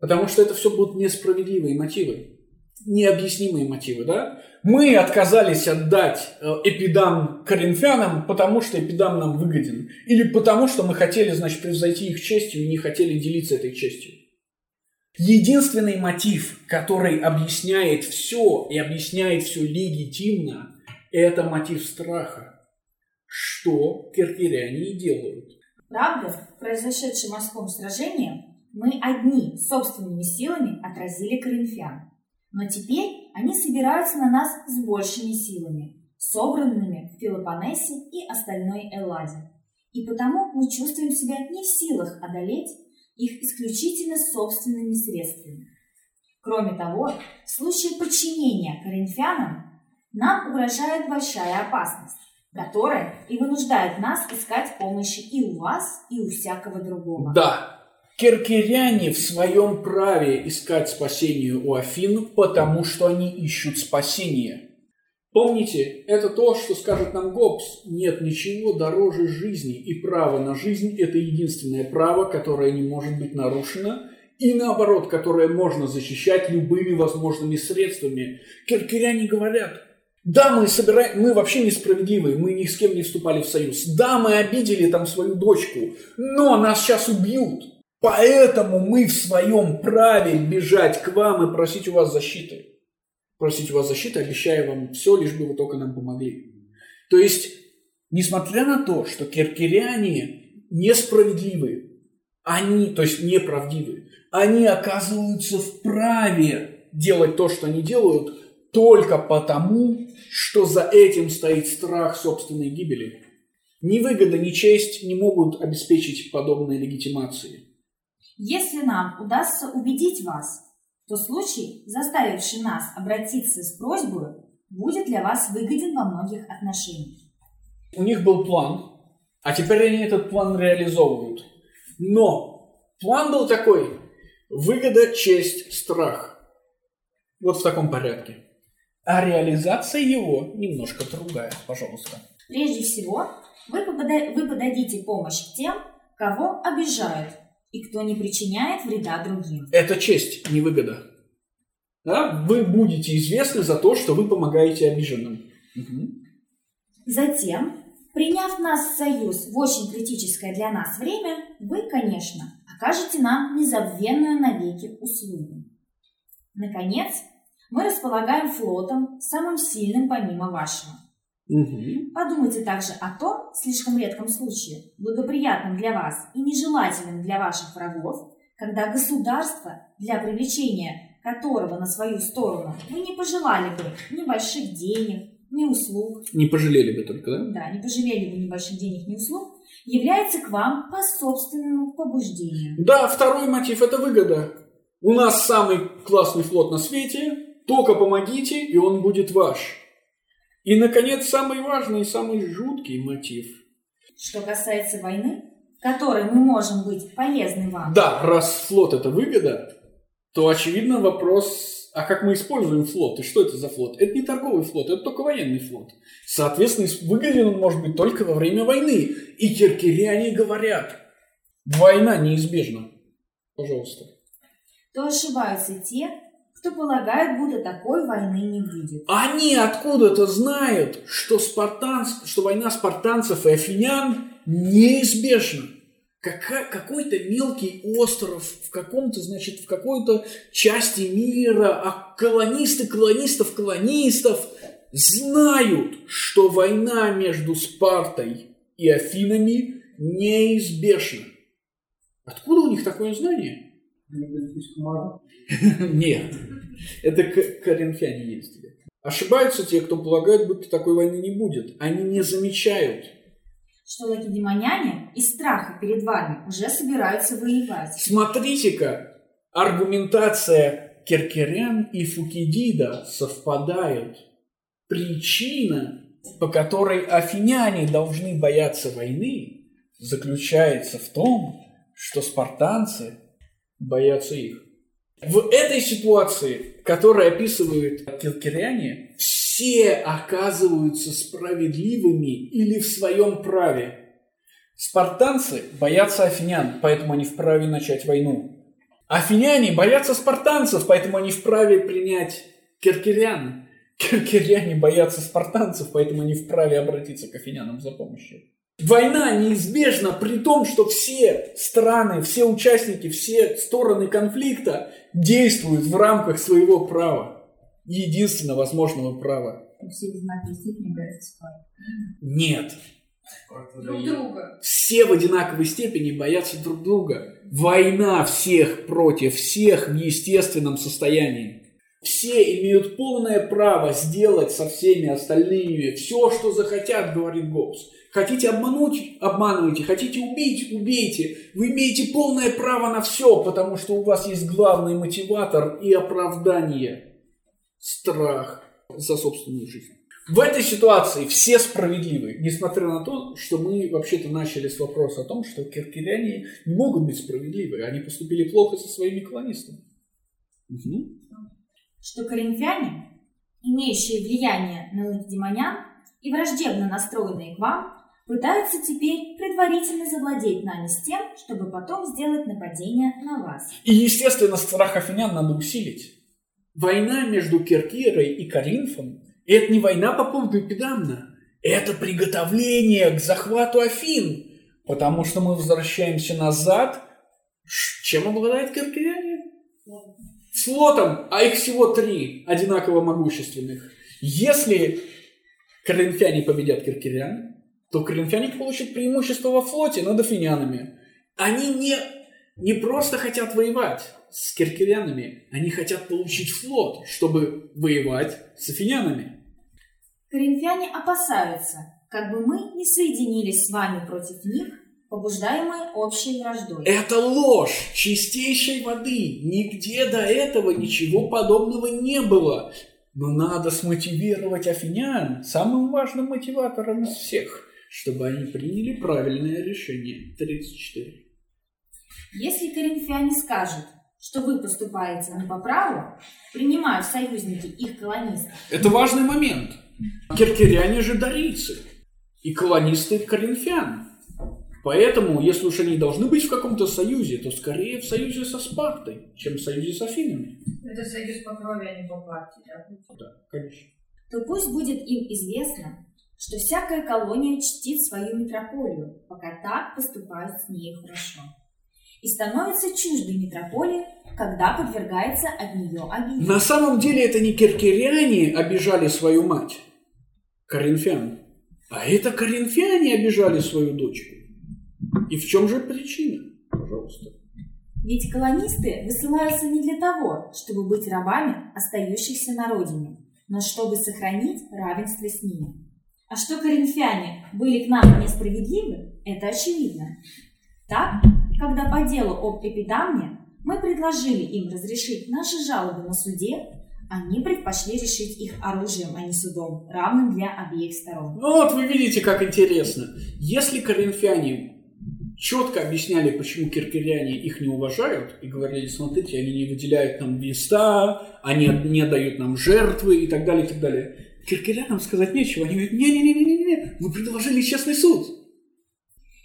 потому что это все будут несправедливые мотивы необъяснимые мотивы, да? Мы отказались отдать э, Эпидам коринфянам, потому что Эпидам нам выгоден. Или потому что мы хотели, значит, превзойти их честью и не хотели делиться этой честью. Единственный мотив, который объясняет все и объясняет все легитимно, это мотив страха. Что киркиряне и делают. Правда, в произошедшем морском сражении мы одни собственными силами отразили коринфян. Но теперь они собираются на нас с большими силами, собранными в Пелопоннесе и остальной Элладе. И потому мы чувствуем себя не в силах одолеть их исключительно собственными средствами. Кроме того, в случае подчинения коринфянам нам угрожает большая опасность, которая и вынуждает нас искать помощи и у вас, и у всякого другого. Да, киркиряне в своем праве искать спасение у Афин, потому что они ищут спасение. Помните, это то, что скажет нам Гоббс. Нет ничего дороже жизни, и право на жизнь – это единственное право, которое не может быть нарушено, и наоборот, которое можно защищать любыми возможными средствами. Киркиряне говорят, да, мы собираем, мы вообще несправедливые, мы ни с кем не вступали в союз. Да, мы обидели там свою дочку, но нас сейчас убьют. Поэтому мы в своем праве бежать к вам и просить у вас защиты просить у вас защиты, обещаю вам все, лишь бы вы только нам помогли. То есть, несмотря на то, что киркиряне несправедливы, они, то есть неправдивы, они оказываются вправе делать то, что они делают, только потому, что за этим стоит страх собственной гибели. Ни выгода, ни честь не могут обеспечить подобной легитимации. Если нам удастся убедить вас, то случай, заставивший нас обратиться с просьбой, будет для вас выгоден во многих отношениях. У них был план, а теперь они этот план реализовывают. Но план был такой. Выгода, честь, страх. Вот в таком порядке. А реализация его немножко другая. Пожалуйста. Прежде всего, вы, пода- вы подадите помощь тем, кого обижают, и кто не причиняет вреда другим. Это честь, не выгода. Да? Вы будете известны за то, что вы помогаете обиженным. Мгм. Затем, приняв нас в союз в очень критическое для нас время, вы, конечно, окажете нам незабвенную навеки услугу. Наконец, мы располагаем флотом, самым сильным помимо вашего. Мгм. Подумайте также о том слишком редком случае, благоприятном для вас и нежелательном для ваших врагов, когда государство, для привлечения которого на свою сторону вы не пожелали бы ни больших денег, ни услуг, Не пожалели бы только, да? да, не пожалели бы ни больших денег, ни услуг, является к вам по собственному побуждению. Да, второй мотив – это выгода. У нас самый классный флот на свете, только помогите, и он будет ваш. И, наконец, самый важный и самый жуткий мотив. Что касается войны, которой мы можем быть полезны вам, Да, раз флот – это выгода, то, очевидно, вопрос, а как мы используем флот, и что это за флот? Это не торговый флот, это только военный флот. Соответственно, выгоден он может быть только во время войны. И киркиряне говорят, война неизбежна. Пожалуйста. то ошибаются те, кто полагает, будто такой войны не будет. Они откуда-то знают, что, спартанс... что война спартанцев и афинян неизбежна. Кака- Какой-то мелкий остров в каком-то, значит, в какой-то части мира, а колонисты колонистов колонистов знают, что война между Спартой и Афинами неизбежна. Откуда у них такое знание? Нет, это коринфяне ездили. Ошибаются те, кто полагает, будто такой войны не будет. Они не замечают. Что лакедемоняне из страха перед вами уже собираются воевать. Смотрите-ка, аргументация Керкерян и Фукидида совпадают. Причина, по которой афиняне должны бояться войны, заключается в том, что спартанцы боятся их. В этой ситуации, которую описывают киркиряне, все оказываются справедливыми или в своем праве. Спартанцы боятся афинян, поэтому они вправе начать войну. Афиняне боятся спартанцев, поэтому они вправе принять киркирян. Киркиряне боятся спартанцев, поэтому они вправе обратиться к афинянам за помощью. Война неизбежна при том, что все страны, все участники, все стороны конфликта действуют в рамках своего права. Единственно возможного права. Все одинаковые степени. Нет. Друг друга. Все в одинаковой степени боятся друг друга. Война всех против всех в естественном состоянии. Все имеют полное право сделать со всеми остальными все, что захотят, говорит Гоббс. Хотите обмануть – обманывайте. Хотите убить – убейте. Вы имеете полное право на все, потому что у вас есть главный мотиватор и оправдание – страх за собственную жизнь. В этой ситуации все справедливы, несмотря на то, что мы вообще-то начали с вопроса о том, что киркиряне не могут быть справедливы, они поступили плохо со своими колонистами. Угу. Что коринфяне, имеющие влияние на лакедемонян и враждебно настроенные к вам, пытаются теперь предварительно завладеть нами с тем, чтобы потом сделать нападение на вас. И, естественно, страх афинян надо усилить. Война между Киркирой и Коринфом – это не война по поводу Эпидамна, это приготовление к захвату Афин, потому что мы возвращаемся назад. Чем обладает Киркиряне? Флотом, а их всего три, одинаково могущественных. Если коринфяне победят киркирян, то коринфяне получат преимущество во флоте над афинянами. Они не, не просто хотят воевать с киркирянами, они хотят получить флот, чтобы воевать с афинянами. Коринфяне опасаются, как бы мы не соединились с вами против них, побуждаемые общей враждой. Это ложь чистейшей воды. Нигде до этого ничего подобного не было. Но надо смотивировать афинян самым важным мотиватором из всех чтобы они приняли правильное решение. 34. Если коринфяне скажут, что вы поступаете не по праву, принимая в союзники их колонистов. Это важный момент. Киркиряне же дарийцы, и колонисты коринфян. Поэтому, если уж они должны быть в каком-то союзе, то скорее в союзе со Спартой, чем в союзе с Афинами. Это союз по крови, а не по партии, да? Да, конечно. То пусть будет им известно, что всякая колония чтит свою метрополию, пока так поступают с ней хорошо, и становится чуждой метрополии, когда подвергается от нее обиде. На самом деле это не киркиряне обижали свою мать, коринфян, а это коринфяне обижали свою дочку. И в чем же причина? Пожалуйста. Ведь колонисты высылаются не для того, чтобы быть рабами остающихся на родине, но чтобы сохранить равенство с ними. А что коринфяне были к нам несправедливы, это очевидно. Так, когда по делу об эпидамне мы предложили им разрешить наши жалобы на суде, они предпочли решить их оружием, а не судом, равным для обеих сторон. Ну вот вы видите, как интересно. Если коринфяне четко объясняли, почему киркиряне их не уважают, и говорили, смотрите, они не выделяют нам веста, они не дают нам жертвы и так далее, и так далее, Киркирянам сказать нечего. Они говорят, не-не-не-не-не, вы предложили честный суд.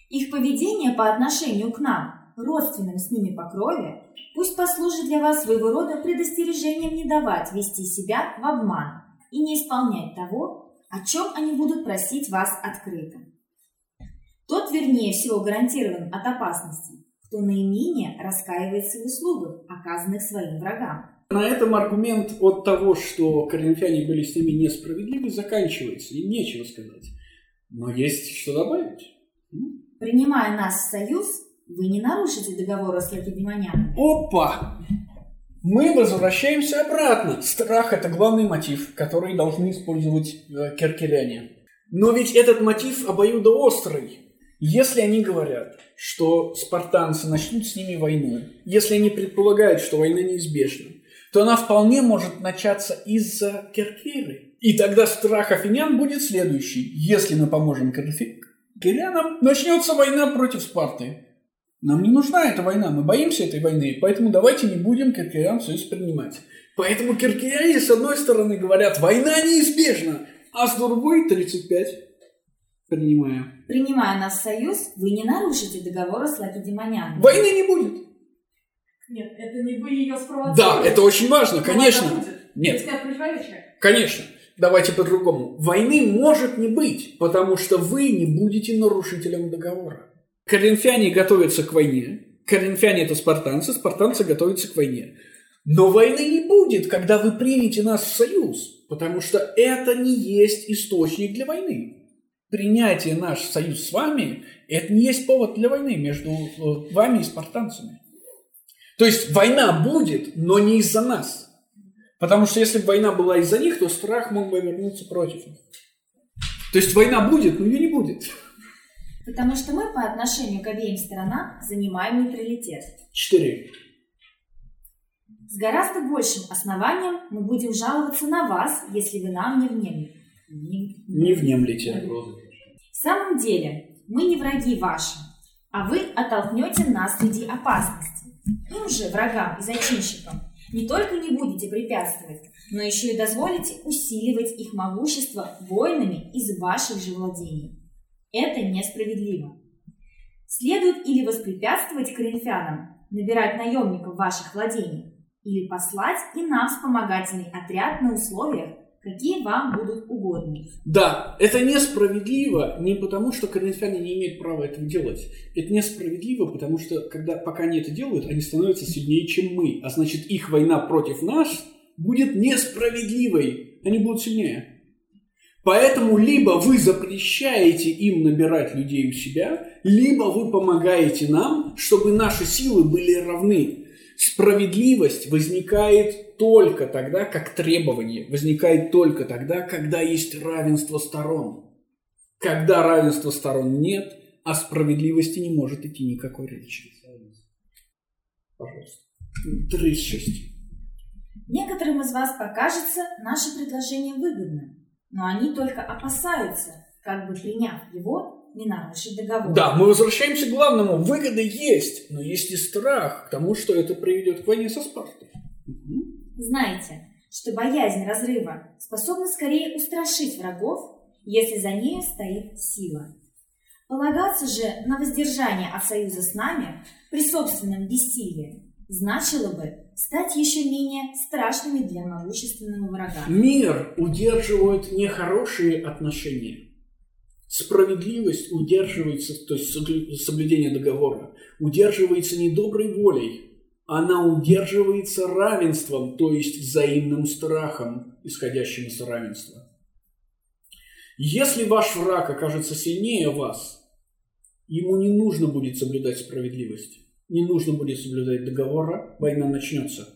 Их поведение по отношению к нам, родственным с ними по крови, пусть послужит для вас своего рода предостережением не давать вести себя в обман и не исполнять того, о чем они будут просить вас открыто. Тот, вернее всего, гарантирован от опасности, кто наименее раскаивается в услугах, оказанных своим врагам. На этом аргумент от того, что коринфяне были с ними несправедливы, заканчивается, и нечего сказать. Но есть что добавить. Принимая нас в союз, вы не нарушите договора с лакедемонянами. Опа! Мы возвращаемся обратно. Страх – это главный мотив, который должны использовать э, керкеляне. Но ведь этот мотив обоюдоострый. Если они говорят, что спартанцы начнут с ними войну, если они предполагают, что война неизбежна, то она вполне может начаться из-за Керкиры. И тогда страх афинян будет следующий. Если мы поможем кирянам, начнется война против Спарты. Нам не нужна эта война, мы боимся этой войны, поэтому давайте не будем киркирян союз принимать. Поэтому киркиряне с одной стороны говорят, война неизбежна, а с другой 35 принимая. Принимая нас в союз, вы не нарушите договора с Лакедемонянами. Войны не будет. Нет, это не вы ее спровоцировали. Да, это очень важно, конечно. Нет. Конечно. Давайте по-другому. Войны может не быть, потому что вы не будете нарушителем договора. Коринфяне готовятся к войне. Коринфяне – это спартанцы, спартанцы готовятся к войне. Но войны не будет, когда вы примете нас в союз, потому что это не есть источник для войны. Принятие наш союз с вами – это не есть повод для войны между э, вами и спартанцами. То есть война будет, но не из-за нас. Потому что если бы война была из-за них, то страх мог бы вернуться против них. То есть война будет, но ее не будет. Потому что мы по отношению к обеим сторонам занимаем нейтралитет. Четыре. С гораздо большим основанием мы будем жаловаться на вас, если вы нам не внемлете. Не- Не внемлете. В самом деле, мы не враги ваши, а вы оттолкнете нас среди опасности. Им же, врагам и зачинщикам, не только не будете препятствовать, но еще и дозволите усиливать их могущество воинами из ваших же владений. Это несправедливо. Следует или воспрепятствовать коринфянам набирать наемников ваших владениях, или послать и нам вспомогательный отряд на условиях, какие вам будут угодны. Да, это несправедливо не потому, что коринфяне не имеют права этого делать. Это несправедливо, потому что когда, пока они это делают, они становятся сильнее, чем мы. А значит, их война против нас будет несправедливой. Они будут сильнее. Поэтому либо вы запрещаете им набирать людей у себя, либо вы помогаете нам, чтобы наши силы были равны. Справедливость возникает только тогда, как требование, возникает только тогда, когда есть равенство сторон. Когда равенства сторон нет, о справедливости не может идти никакой речи. Пожалуйста. 36. Некоторым из вас покажется наше предложение выгодным, но они только опасаются, как бы приняв его, не нарушить договор. Да, мы возвращаемся к главному. Выгода есть, но есть и страх к тому, что это приведет к войне со Спартой. Мгм. Знайте, что боязнь разрыва способна скорее устрашить врагов, если за нею стоит сила. Полагаться же на воздержание от союза с нами при собственном бессилии значило бы стать еще менее страшными для могущественного врага. Мир удерживает нехорошие отношения. Справедливость удерживается, то есть соблю- соблюдение договора, удерживается не доброй волей, она удерживается равенством, то есть взаимным страхом, исходящим из равенства. Если ваш враг окажется сильнее вас, ему не нужно будет соблюдать справедливость, не нужно будет соблюдать договора, война начнется.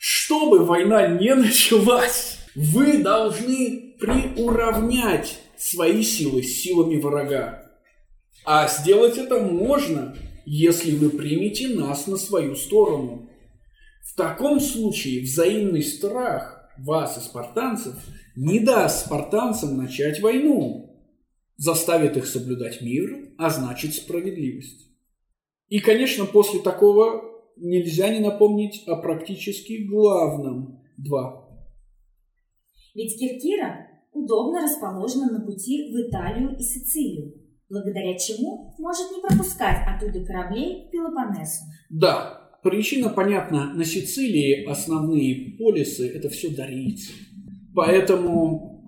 Чтобы война не началась, вы должны приуравнять свои силы силами врага. А сделать это можно, если вы примете нас на свою сторону. В таком случае взаимный страх вас и спартанцев не даст спартанцам начать войну, заставит их соблюдать мир, а значит справедливость. И, конечно, после такого нельзя не напомнить о практически главном. Два. Ведь Киркира удобно расположена на пути в Италию и Сицилию, благодаря чему может не пропускать оттуда кораблей Пелопоннесу. Да, причина понятна. На Сицилии основные полисы – это все дарийцы. Поэтому,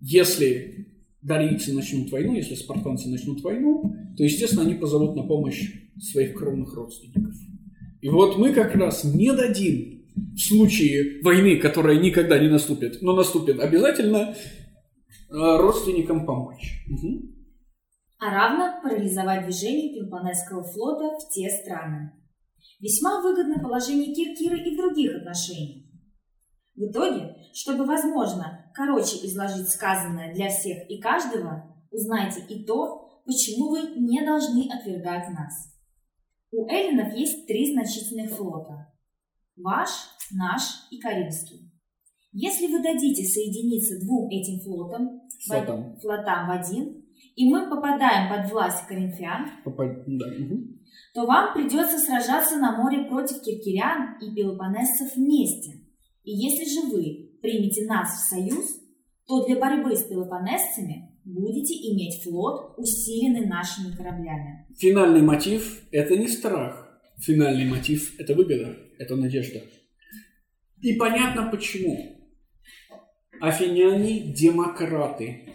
если дарийцы начнут войну, если спартанцы начнут войну, то, естественно, они позовут на помощь своих кровных родственников. И вот мы как раз не дадим в случае войны, которая никогда не наступит, но наступит обязательно, э, родственникам помочь. Мгм. а равно парализовать движение Пелопонесского флота в те страны. Весьма выгодно положение Киркиры и в других отношениях. В итоге, чтобы, возможно, короче изложить сказанное для всех и каждого, узнайте и то, почему вы не должны отвергать нас. У эллинов есть три значительных флота. Ваш, наш и Каримский. Если вы дадите соединиться двум этим флотам, в- Флотам. флотам в один, и мы попадаем под власть коринфян, Попа- да, то вам придется сражаться на море против киркирян и пелопоннесцев вместе. И если же вы примете нас в союз, то для борьбы с пелопоннесцами будете иметь флот, усиленный нашими кораблями. Финальный мотив – это не страх. Финальный мотив – это выгода, это надежда. И понятно почему. Афиняне – демократы.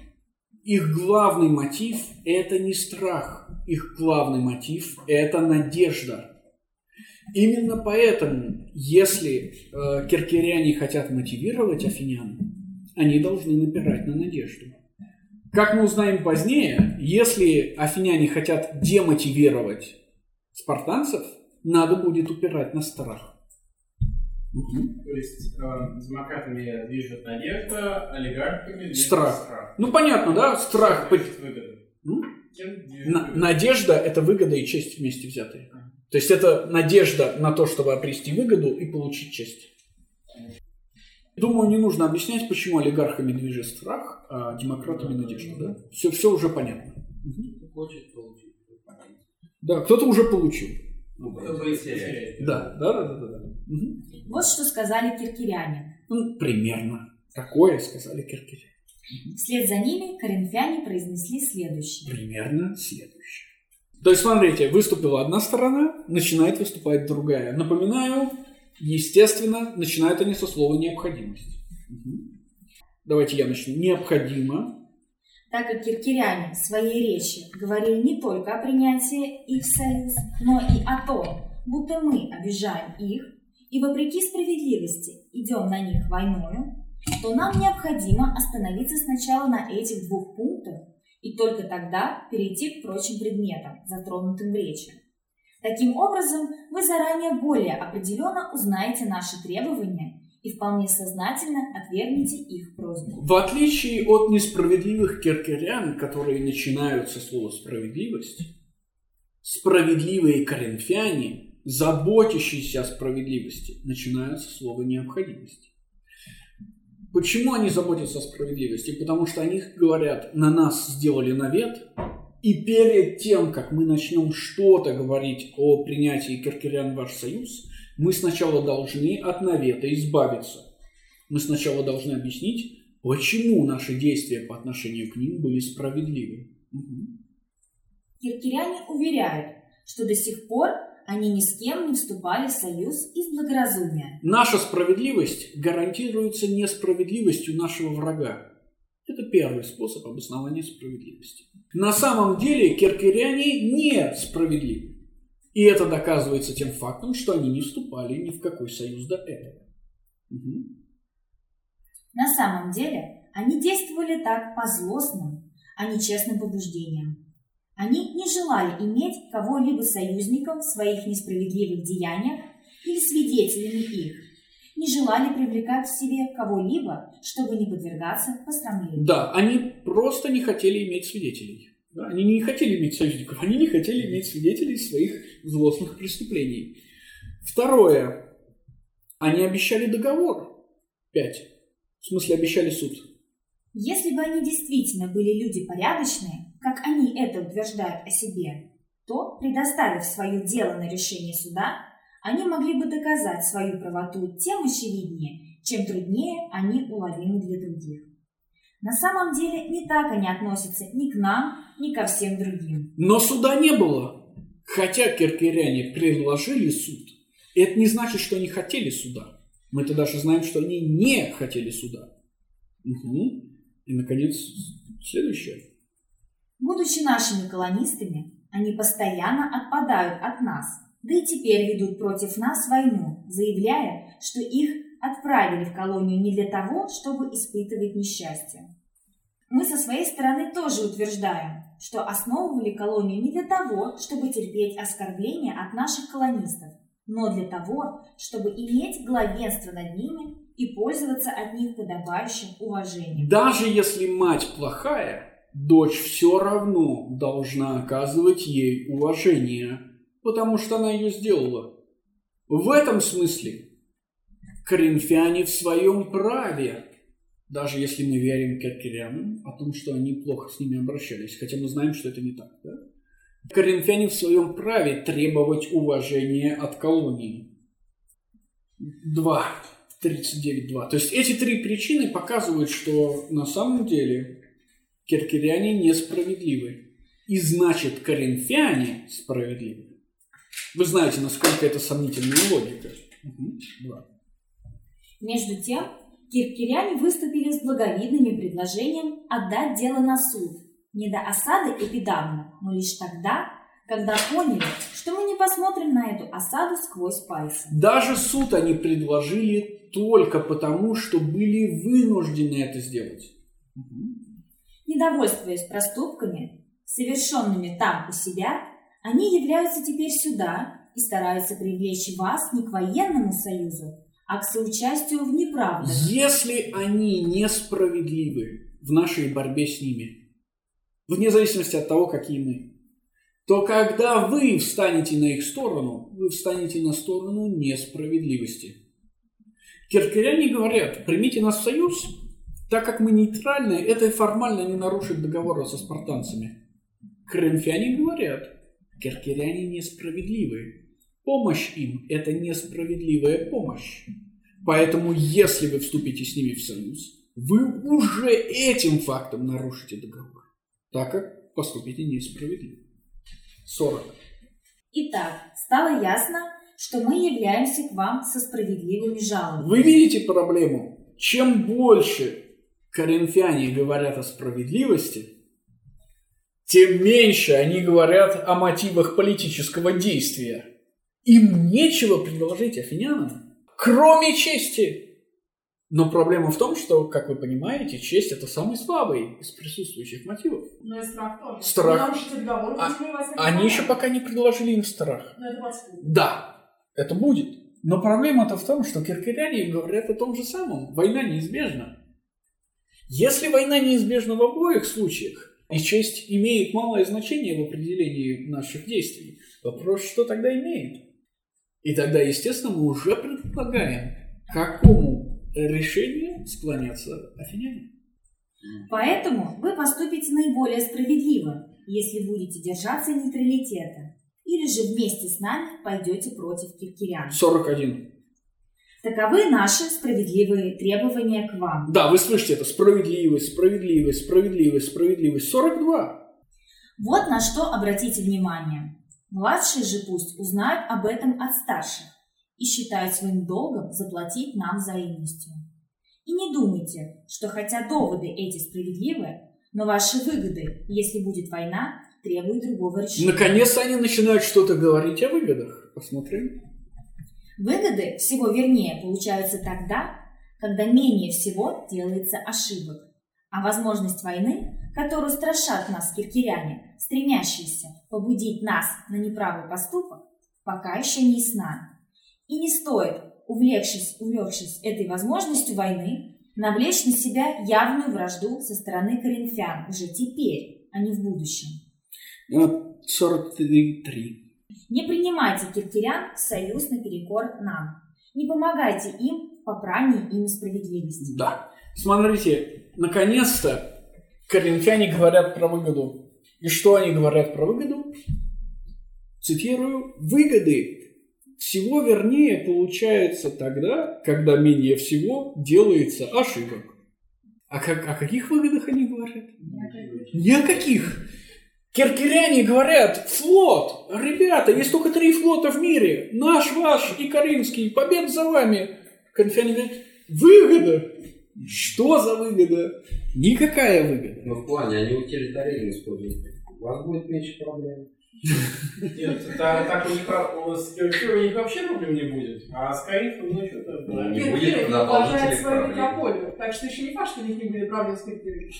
Их главный мотив – это не страх. Их главный мотив – это надежда. Именно поэтому, если э, киркиряне хотят мотивировать афинян, они должны напирать на надежду. Как мы узнаем позднее, если афиняне хотят демотивировать спартанцев, надо будет упирать на страх. То есть э, демократами движет надежда, олигархами движет Страх. страх. Ну, понятно, да? Страх. Кем движет выгода? М? Кем движет На- выгода? надежда – это выгода и честь вместе взятые. То есть это надежда на то, чтобы обрести выгоду и получить честь. Думаю, не нужно объяснять, почему олигархами движет страх, а демократами надежда. Да? Все, все уже понятно. Мгм. Хочет получить. Да, кто-то уже получил. Ну, теряет. Да, да, да, да, да. Мгм. Вот что сказали киркиряне. Ну, примерно. Такое сказали киркири. Вслед за ними коринфяне произнесли следующее. Примерно следующее. То есть, смотрите, выступила одна сторона, начинает выступать другая. Напоминаю, естественно, начинают они со слова «необходимость». Мгм. Давайте я начну. Необходимо. Так как киркиряне в своей речи говорили не только о принятии их в союз, но и о том, будто мы обижаем их и вопреки справедливости идем на них войною, то нам необходимо остановиться сначала на этих двух пунктах и только тогда перейти к прочим предметам, затронутым в речи. Таким образом, вы заранее более определенно узнаете наши требования и вполне сознательно отвергнете их просьбу. В отличие от несправедливых киркерян, которые начинают со слова «справедливость», справедливые коринфяне, заботящиеся о справедливости, начинают со слова «необходимость». Почему они заботятся о справедливости? Потому что они говорят, на нас сделали навет, и перед тем, как мы начнем что-то говорить о принятии киркерян в ваш союз, мы сначала должны от навета избавиться. Мы сначала должны объяснить, почему наши действия по отношению к ним были справедливы. Мгм. Киркиряне уверяют, что до сих пор они ни с кем не вступали в союз из благоразумия. Наша справедливость гарантируется несправедливостью нашего врага. Это первый способ обоснования справедливости. На самом деле киркиряне не справедливы. И это доказывается тем фактом, что они не вступали ни в какой союз до этого. Мгм. На самом деле они действовали так по злостным, а не честным побуждениям. Они не желали иметь кого-либо союзником в своих несправедливых деяниях или свидетелями их, не желали привлекать к себе кого-либо, чтобы не подвергаться посрамлению. Да, они просто не хотели иметь свидетелей. Да, они не хотели иметь союзников, они не хотели иметь свидетелей своих злостных преступлений. Второе. Они обещали договор. Пять. В смысле, обещали суд. Если бы они действительно были люди порядочные, как они это утверждают о себе, то, предоставив свое дело на решение суда, они могли бы доказать свою правоту тем очевиднее, чем труднее они уловимы для других. На самом деле не так они относятся ни к нам, ни ко всем другим. Но суда не было. Хотя киркеряне предложили суд, это не значит, что они хотели суда. Мы-то даже знаем, что они не хотели суда. Мгм. И, наконец, следующее. Будучи нашими колонистами, они постоянно отпадают от нас, да и теперь ведут против нас войну, заявляя, что их отправили в колонию не для того, чтобы испытывать несчастье. Мы со своей стороны тоже утверждаем, что основывали колонию не для того, чтобы терпеть оскорбления от наших колонистов, но для того, чтобы иметь главенство над ними и пользоваться от них подобающим уважением. Даже если мать плохая, дочь все равно должна оказывать ей уважение, потому что она ее сделала. В этом смысле коринфяне в своем праве, даже если мы верим киркерянам о том, что они плохо с ними обращались, хотя мы знаем, что это не так. Да? Коринфяне в своем праве требовать уважения от колонии. 2. 39.2. То есть эти три причины показывают, что на самом деле киркеряне несправедливы. И значит, коринфяне справедливы. Вы знаете, насколько это сомнительная логика. Мгм. Два. Между тем, киркиряне выступили с благовидным предложением отдать дело на суд, не до осады эпидамна, но лишь тогда, когда поняли, что мы не посмотрим на эту осаду сквозь пальцы. Даже суд они предложили только потому, что были вынуждены это сделать. Мгм. Недовольствуясь проступками, совершенными там у себя, они являются теперь сюда и стараются привлечь вас не к военному союзу, а к соучастию в неправдах. Если они несправедливы в нашей борьбе с ними, вне зависимости от того, какие мы, то когда вы встанете на их сторону, вы встанете на сторону несправедливости. Киркеряне говорят, примите нас в союз, так как мы нейтральны, это формально не нарушит договора со спартанцами. Коринфяне говорят, киркеряне несправедливы. Помощь им – это несправедливая помощь. Поэтому, если вы вступите с ними в союз, вы уже этим фактом нарушите договор, так как поступите несправедливо. 40. Итак, стало ясно, что мы являемся к вам со справедливыми жалобами. Вы видите проблему? Чем больше коринфяне говорят о справедливости, тем меньше они говорят о мотивах политического действия. Им нечего предложить афинянам, кроме чести. Но проблема в том, что, как вы понимаете, честь – это самый слабый из присутствующих мотивов. Ну и страх тоже. Страх. Договор, А- Они еще пока не предложили им страх. Ну это подспудно. Да, это будет. Но проблема-то в том, что киркеряне говорят о том же самом. Война неизбежна. Если война неизбежна в обоих случаях, и честь имеет малое значение в определении наших действий, вопрос, что тогда имеет? И тогда, естественно, мы уже предполагаем, к какому решению склонятся афиняне. Поэтому вы поступите наиболее справедливо, если будете держаться нейтралитета, или же вместе с нами пойдете против киркирян. 41. Таковы наши справедливые требования к вам. Да, вы слышите это. Справедливость, справедливость, справедливость, справедливость. 42. Вот на что обратите внимание. Младшие же пусть узнают об этом от старших и считают своим долгом заплатить нам взаимностью. И не думайте, что хотя доводы эти справедливы, но ваши выгоды, если будет война, требуют другого решения. Наконец-то они начинают что-то говорить о выгодах. Посмотрим. Выгоды всего вернее получаются тогда, когда менее всего делается ошибок. А возможность войны, которую страшат нас киркиряне, стремящиеся побудить нас на неправый поступок, пока еще не ясна. И не стоит, увлекшись, увлекшись этой возможностью войны, навлечь на себя явную вражду со стороны коринфян уже теперь, а не в будущем. Вот 43. Не принимайте киркирян в союз наперекор нам. Не помогайте им в попрании ими справедливости. Да. Смотрите, наконец-то коринфяне говорят про выгоду. И что они говорят про выгоду? Цитирую, выгоды всего вернее получается тогда, когда менее всего делается ошибок. А как, о каких выгодах они говорят? Ни о каких. Киркиряне говорят, флот, ребята, есть только три флота в мире, наш, ваш и Каринский, побед за вами. Коринфяне говорят, выгода. Что за выгода? Никакая выгода. Но в плане они утилитаризм используют. У вас будет меньше проблем. Нет, та- так у них с Киркирой у них вообще проблем не будет. А с Коринфом, ну что-то... Ну, не будет уважает свою метрополию, так что еще не факт, что у них не будет проблем с Киркирой.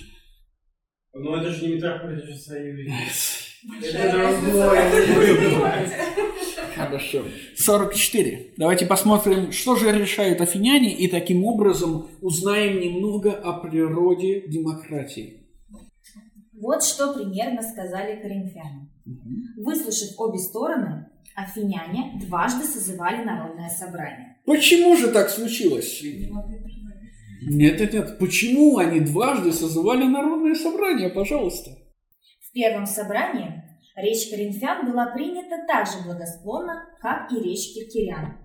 Но это же не метрополия, это же союз. Это другое. Хорошо. 44. Давайте посмотрим, что же решают афиняне, и таким образом узнаем немного о природе демократии. Вот что примерно сказали Выслушав обе стороны, афиняне дважды созывали народное собрание. Почему же так случилось? Нет, нет, нет. Почему они дважды созывали народное собрание, пожалуйста? В первом собрании речь коринфян была принята так же благосклонно, как и речь киркирян.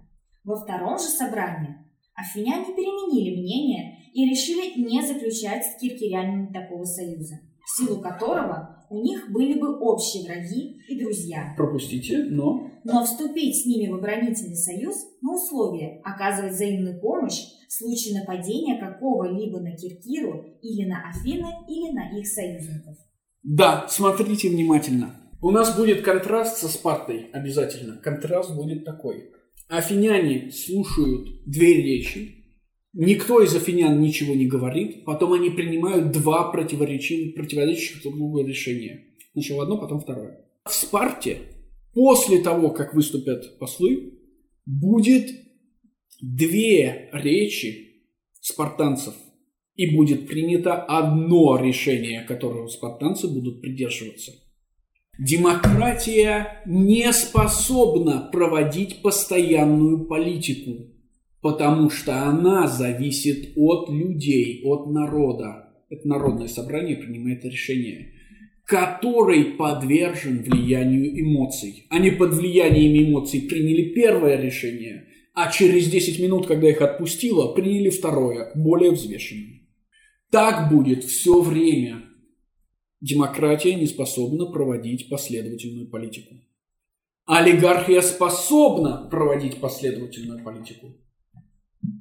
Во втором же собрании афиняне переменили мнение и решили не заключать с киркирянами такого союза, в силу которого у них были бы общие враги и друзья. Пропустите, но... Но вступить с ними в оборонительный союз на условие оказывать взаимную помощь в случае нападения какого-либо на Киркиру или на Афины или на их союзников. Да, смотрите внимательно. У нас будет контраст со Спартой обязательно. Контраст будет такой. Афиняне слушают две речи. Никто из афинян ничего не говорит. Потом они принимают два противоречивых, друг другу решения. Сначала одно, потом второе. В Спарте, после того, как выступят послы, будет две речи спартанцев, и будет принято одно решение, которого спартанцы будут придерживаться. Демократия не способна проводить постоянную политику, потому что она зависит от людей, от народа. Это народное собрание принимает решение который подвержен влиянию эмоций. Они под влиянием эмоций приняли первое решение, а через 10 минут, когда их отпустило, приняли второе, более взвешенное. Так будет все время. Демократия не способна проводить последовательную политику. Олигархия способна проводить последовательную политику.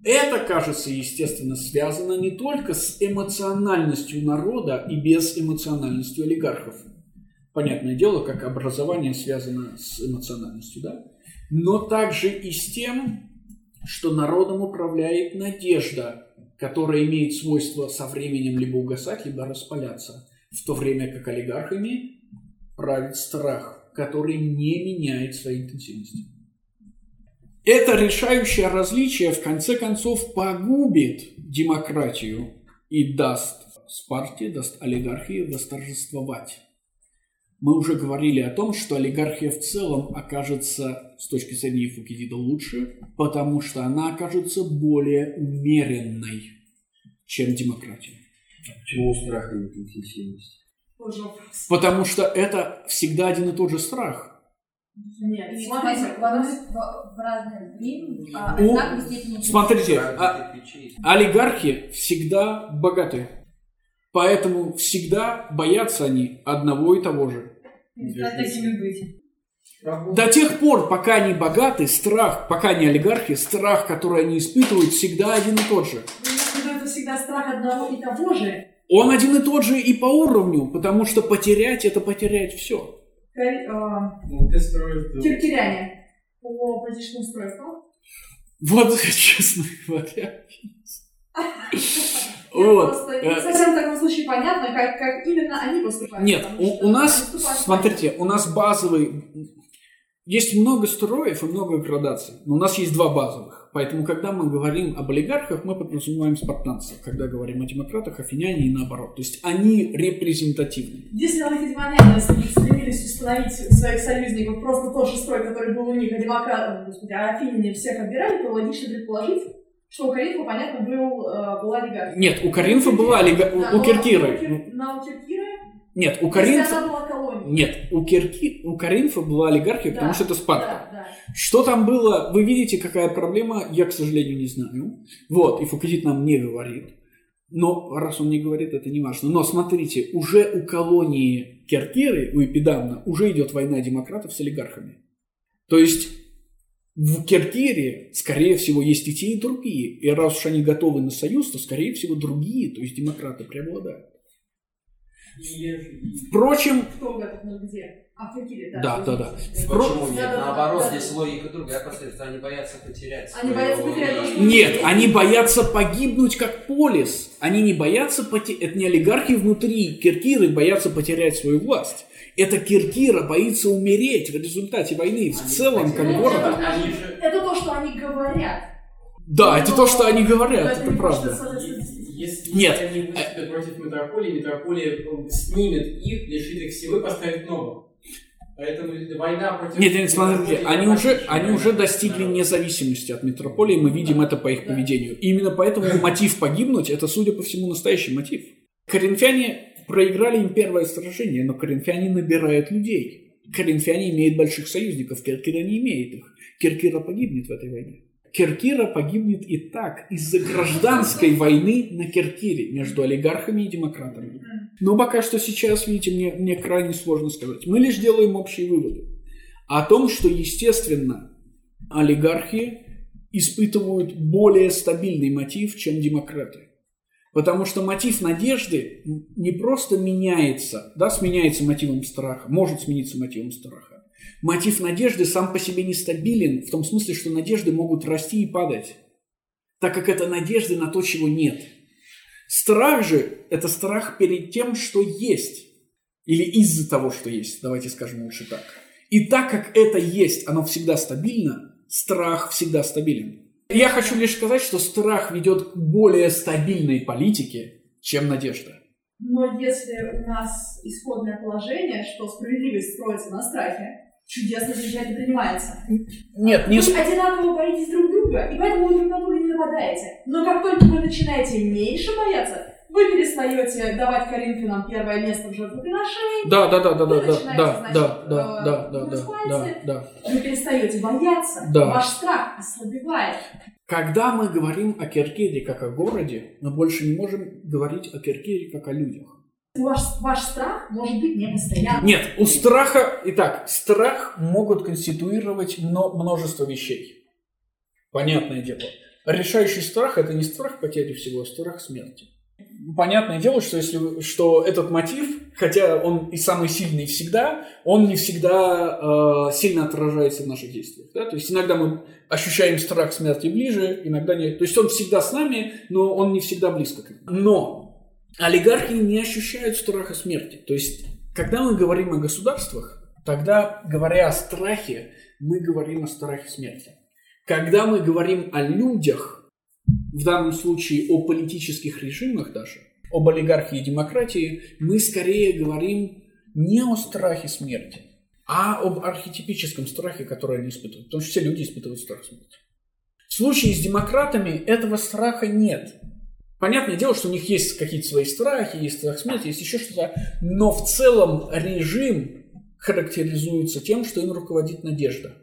Это, кажется, естественно, связано не только с эмоциональностью народа и безэмоциональностью олигархов. Понятное дело, как образование связано с эмоциональностью, да? Но также и с тем, что народом управляет надежда, которая имеет свойство со временем либо угасать, либо распаляться, в то время как олигархами правит страх, который не меняет своей интенсивности. Это решающее различие в конце концов погубит демократию и даст Спарте, даст олигархии восторжествовать. Мы уже говорили о том, что олигархия в целом окажется с точки зрения Фукидида лучше, потому что она окажется более умеренной, чем демократия. Почему страх и интенсивность? Потому что это всегда один и тот же страх. Нет, И смотрите, в, в, в разное время, а, У- Смотрите, а- олигархи всегда богаты. Поэтому всегда боятся они одного и того же. До тех пор, пока они богаты, страх, пока они олигархи, страх, который они испытывают, всегда один и тот же. виду, это всегда страх одного и того же. Он один и тот же и по уровню, потому что потерять – это потерять все. А. Киркиряне по политическому устройству. Вот, честно говоря. Вот. Э, не совсем в таком случае понятно, как, как именно они поступают. Нет, у, у нас, смотрите, у нас базовый... Есть много строев и много градаций, но у нас есть два базовых. Поэтому, когда мы говорим об олигархах, мы подразумеваем спартанцев. Когда говорим о демократах, афиняне и наоборот. То есть они репрезентативны. Если латифаняне стремились установить своих союзников просто тот же строй, который был у них, а демократов, господи, а афиняне всех отбирали, то логично предположить, что у Каринфа, понятно, был, э, была олигархия. Нет, у Каринфа была олига... Да, у Киркиры. у Кир- На у Киркиры, Нет, у колонией. Нет, у, Кирки... у Каринфа была олигархия, Да, потому что это Спарта. Да, да. Что там было, вы видите, какая проблема, я, к сожалению, не знаю. Вот, и Фукидид нам не говорит. Но раз он не говорит, это не важно. Но смотрите, уже у колонии Керкеры, у Эпидамна, уже идет война демократов с олигархами. То есть в Керкире, скорее всего, есть и те, и другие. И раз уж они готовы на союз, то, скорее всего, другие, то есть демократы, преобладают. Впрочем, Кто готов, ну где? А в Киркире, да. Да, да, да. Почему нет? Да, да, да, Наоборот, да, здесь да. логика другая последует. Они боятся потерять. Они своего боятся потерять что-. Нет, они боятся погибнуть как полис. Они не боятся потерять... Это не олигархи внутри Киркиры боятся потерять свою власть. Это Киркира боится умереть в результате войны. В целом, как город. это- Они Это то, что они говорят. Да, это то, что они говорят, это не то, что правда. соответствует Если Нет. они выступят против метрополии, метрополия э, снимет их, лишит их силы, поставит новых. Поэтому война против... Нет, нет, смотрите, они уже, они уже достигли Да. независимости от метрополии, мы видим это по их поведению. И именно поэтому мотив погибнуть – это, судя по всему, настоящий мотив. Коринфяне проиграли им первое сражение, но коринфяне набирают людей. Коринфяне имеют больших союзников, Киркира не имеет их. Киркира погибнет в этой войне. Киркира погибнет и так из-за гражданской войны на Киркире между олигархами и демократами. Но пока что сейчас, видите, мне, мне крайне сложно сказать. Мы лишь делаем общие выводы о том, что, естественно, олигархи испытывают более стабильный мотив, чем демократы. Потому что мотив надежды не просто меняется, да, сменяется мотивом страха, может смениться мотивом страха. Мотив надежды сам по себе нестабилен, в том смысле, что надежды могут расти и падать, так как это надежды на то, чего нет. Страх же – это страх перед тем, что есть. Или из-за того, что есть, давайте скажем лучше так. И так как это есть, оно всегда стабильно, страх всегда стабилен. Я хочу лишь сказать, что страх ведет к более стабильной политике, чем надежда. Но если у нас исходное положение, что справедливость строится на страхе, чудесно замечательно принимается. Нет, не... Вы одинаково боитесь друг друга, и поэтому вы друг на друга не нападаете. Но как только вы начинаете меньше бояться, вы перестаете давать Коринфянам первое место в жертвоприношении, Да, да, да, да, да, да, да, значит, да, да, э, да, да, да, наступаете. да, да. вы перестаете бояться, Да. ваш страх ослабевает. Когда мы говорим о Киркере как о городе, мы больше не можем говорить о Киркере как о людях. Ваш, ваш страх может быть не постоянным. Нет, у страха... Итак, страх могут конституировать мно- множество вещей. Понятное дело. Решающий страх – это не страх потери всего, а страх смерти. Понятное дело, что, если, что этот мотив, хотя он и самый сильный всегда, он не всегда э, сильно отражается в наших действиях. Да? То есть иногда мы ощущаем страх смерти ближе, иногда нет. То есть он всегда с нами, но он не всегда близко к нам. Но олигархи не ощущают страха смерти. То есть, когда мы говорим о государствах, тогда, говоря о страхе, мы говорим о страхе смерти. Когда мы говорим о людях, в данном случае о политических режимах даже, об олигархии и демократии, мы скорее говорим не о страхе смерти, а об архетипическом страхе, который они испытывают. Потому что все люди испытывают страх смерти. В случае с демократами этого страха нет. Понятное дело, что у них есть какие-то свои страхи, есть страх смерти, есть еще что-то, но в целом режим характеризуется тем, что им руководит надежда.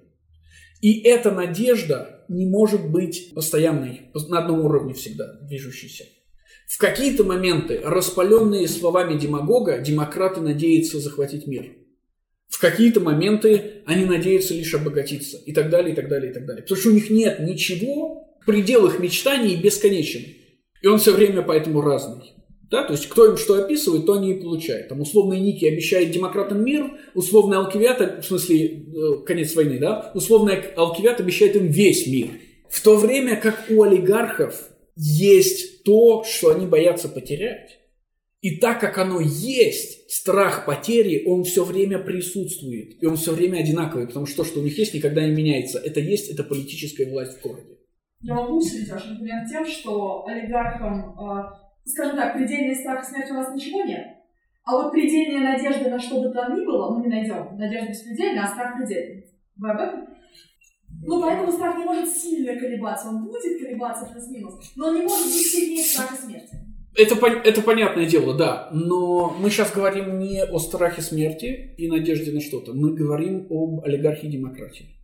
И эта надежда не может быть постоянной, на одном уровне всегда движущейся. В какие-то моменты, распаленные словами демагога, демократы надеются захватить мир. В какие-то моменты они надеются лишь обогатиться. И так далее, и так далее, и так далее. Потому что у них нет ничего, предел их мечтаний бесконечен. И он все время поэтому разный. Да? То есть, кто им что описывает, то они и получают. Там условный Ники обещает демократам мир, условный Алкивиат, в смысле, э, конец войны, да? Условный Алкивиат обещает им весь мир. В то время как у олигархов есть то, что они боятся потерять. И так как оно есть, страх потери, он все время присутствует. И он все время одинаковый, потому что то, что у них есть, никогда не меняется. Это есть, это политическая власть в городе. Я могу усилить аргумент тем, что олигархам, э, скажем так, предельный страх смерти у нас ничего нет. А вот предельная надежда на что бы там ни было мы не найдем. Надежда беспредельная, а страх предельный. Вы об этом? Ну, поэтому страх не может сильно колебаться. Он будет колебаться плюс-минус, но он не может быть сильнее страха смерти. Это, это понятное дело, да. Но мы сейчас говорим не о страхе смерти и надежде на что-то. Мы говорим об олигархии демократии.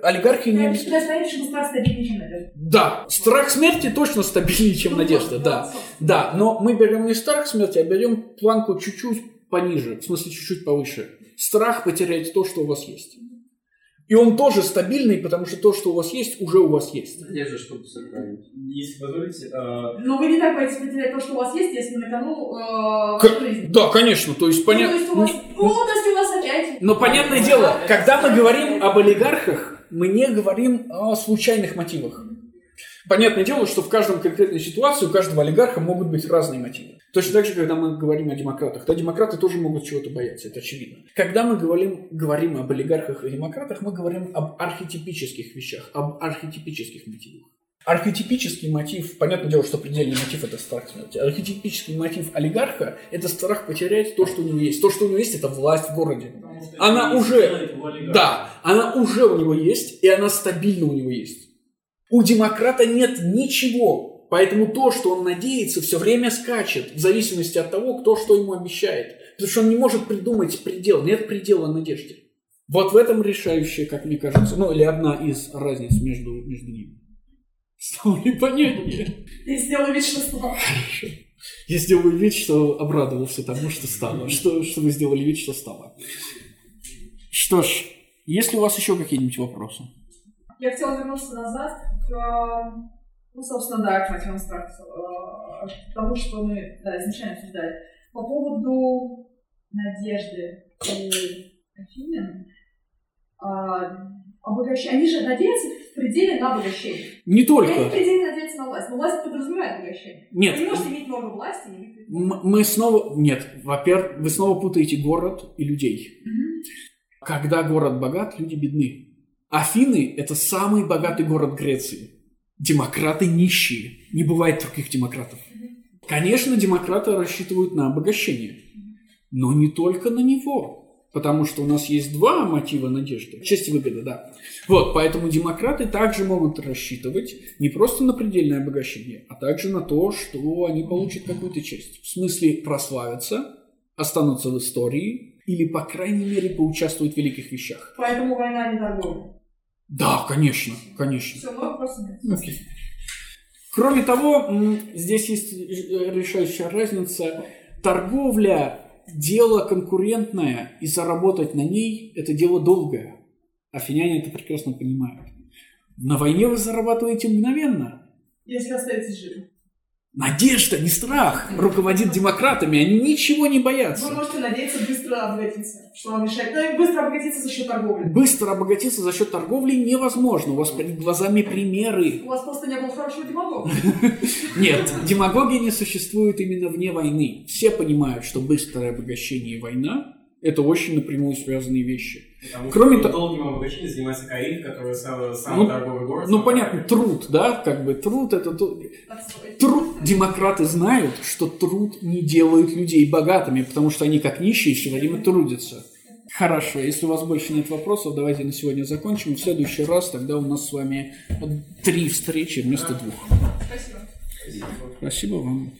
Олигархии не... Что что страх стабильнее, чем надежда. Да, страх смерти точно стабильнее, чем Ну, надежда, да. Да, но мы берем не страх смерти, а берем планку чуть-чуть пониже, в смысле чуть-чуть повыше. Страх потерять то, что у вас есть. И он тоже стабильный, потому что то, что у вас есть, уже у вас есть. Надежда, чтобы сохранить. Если позволите, э, Но вы не так боитесь потерять то, что у вас есть, если на кону э, К- ваша жизнь. Да, конечно, то есть Ну, то понятно. есть у вас, ну, есть у вас опять... Но понятное дело, когда мы говорим об олигархах, мы не говорим о случайных мотивах. Понятное дело, что в каждом конкретной ситуации у каждого олигарха могут быть разные мотивы. Точно так же, когда мы говорим о демократах. Да, демократы тоже могут чего-то бояться, это очевидно. Когда мы говорим, говорим об олигархах и демократах, мы говорим об архетипических вещах, об архетипических мотивах. Архетипический мотив, понятное дело, что предельный мотив – это страх смерти. Архетипический мотив олигарха – это страх потерять то, что у него есть. То, что у него есть, это власть в городе. Она уже, да, она уже у него есть, и она стабильно у него есть. У демократа нет ничего, поэтому то, что он надеется, все время скачет, в зависимости от того, кто что ему обещает. Потому что он не может придумать предел, нет предела надежде. Вот в этом решающая, как мне кажется, ну или одна из разниц между, между ними. Стало непонятнее. Я сделаю вид, что стало. Хорошо. Я сделаю вид, что обрадовался тому, что стало. Что, что вы сделали вид, что стало. Что ж, есть ли у вас еще какие-нибудь вопросы? Я хотела вернуться назад к, ну, собственно, да, к мотивам э, к тому, что мы да, изначально обсуждали. По поводу надежды и Афинин, а, обогащ- они же надеются в пределе на обогащение. Не И они в только. пределе надеются на власть, но власть подразумевает обогащение. Нет. Вы не можете иметь много власти, не иметь Мы снова... Нет, во-первых, вы снова путаете город и людей. Когда город богат, люди бедны. Афины – это самый богатый город Греции. демократы нищие. Не бывает других демократов. Конечно, демократы рассчитывают на обогащение, но не только на него. Потому что у нас есть два мотива надежды. Честь и выгода, да. Вот, поэтому демократы также могут рассчитывать не просто на предельное обогащение, а также на то, что они получат какую-то честь. В смысле прославятся, останутся в истории или, по крайней мере, поучаствуют в великих вещах. Поэтому война не торговля. Да, конечно, конечно. Все, мой вопрос нет. Окей. Кроме того, здесь есть решающая разница. Торговля – дело конкурентное, и заработать на ней – это дело долгое. Афиняне это прекрасно понимают. На войне вы зарабатываете мгновенно. Если остаетесь живы. Надежда, не страх, руководит демократами. Они ничего не Вы боятся. можете надеяться быстро обогатиться. Что вам мешает? Ну и быстро обогатиться за счет торговли. Быстро обогатиться за счет торговли невозможно. У вас перед глазами примеры. У вас просто не было хорошего демагога. Нет, демагогия не существует именно вне войны. Все понимают, что быстрое обогащение и война – это очень напрямую связанные вещи. Потому Кроме того- долгим обогащением занимается Каир, который самый, самый Ну, торговый город. Ну, понятно, труд, да, как бы труд – это. Труд. Демократы знают, что труд не делает людей богатыми, потому что они как нищие все время трудятся. Хорошо, если у вас больше нет вопросов, давайте на сегодня закончим. В следующий раз тогда у нас с вами три встречи вместо двух. Спасибо. Спасибо вам.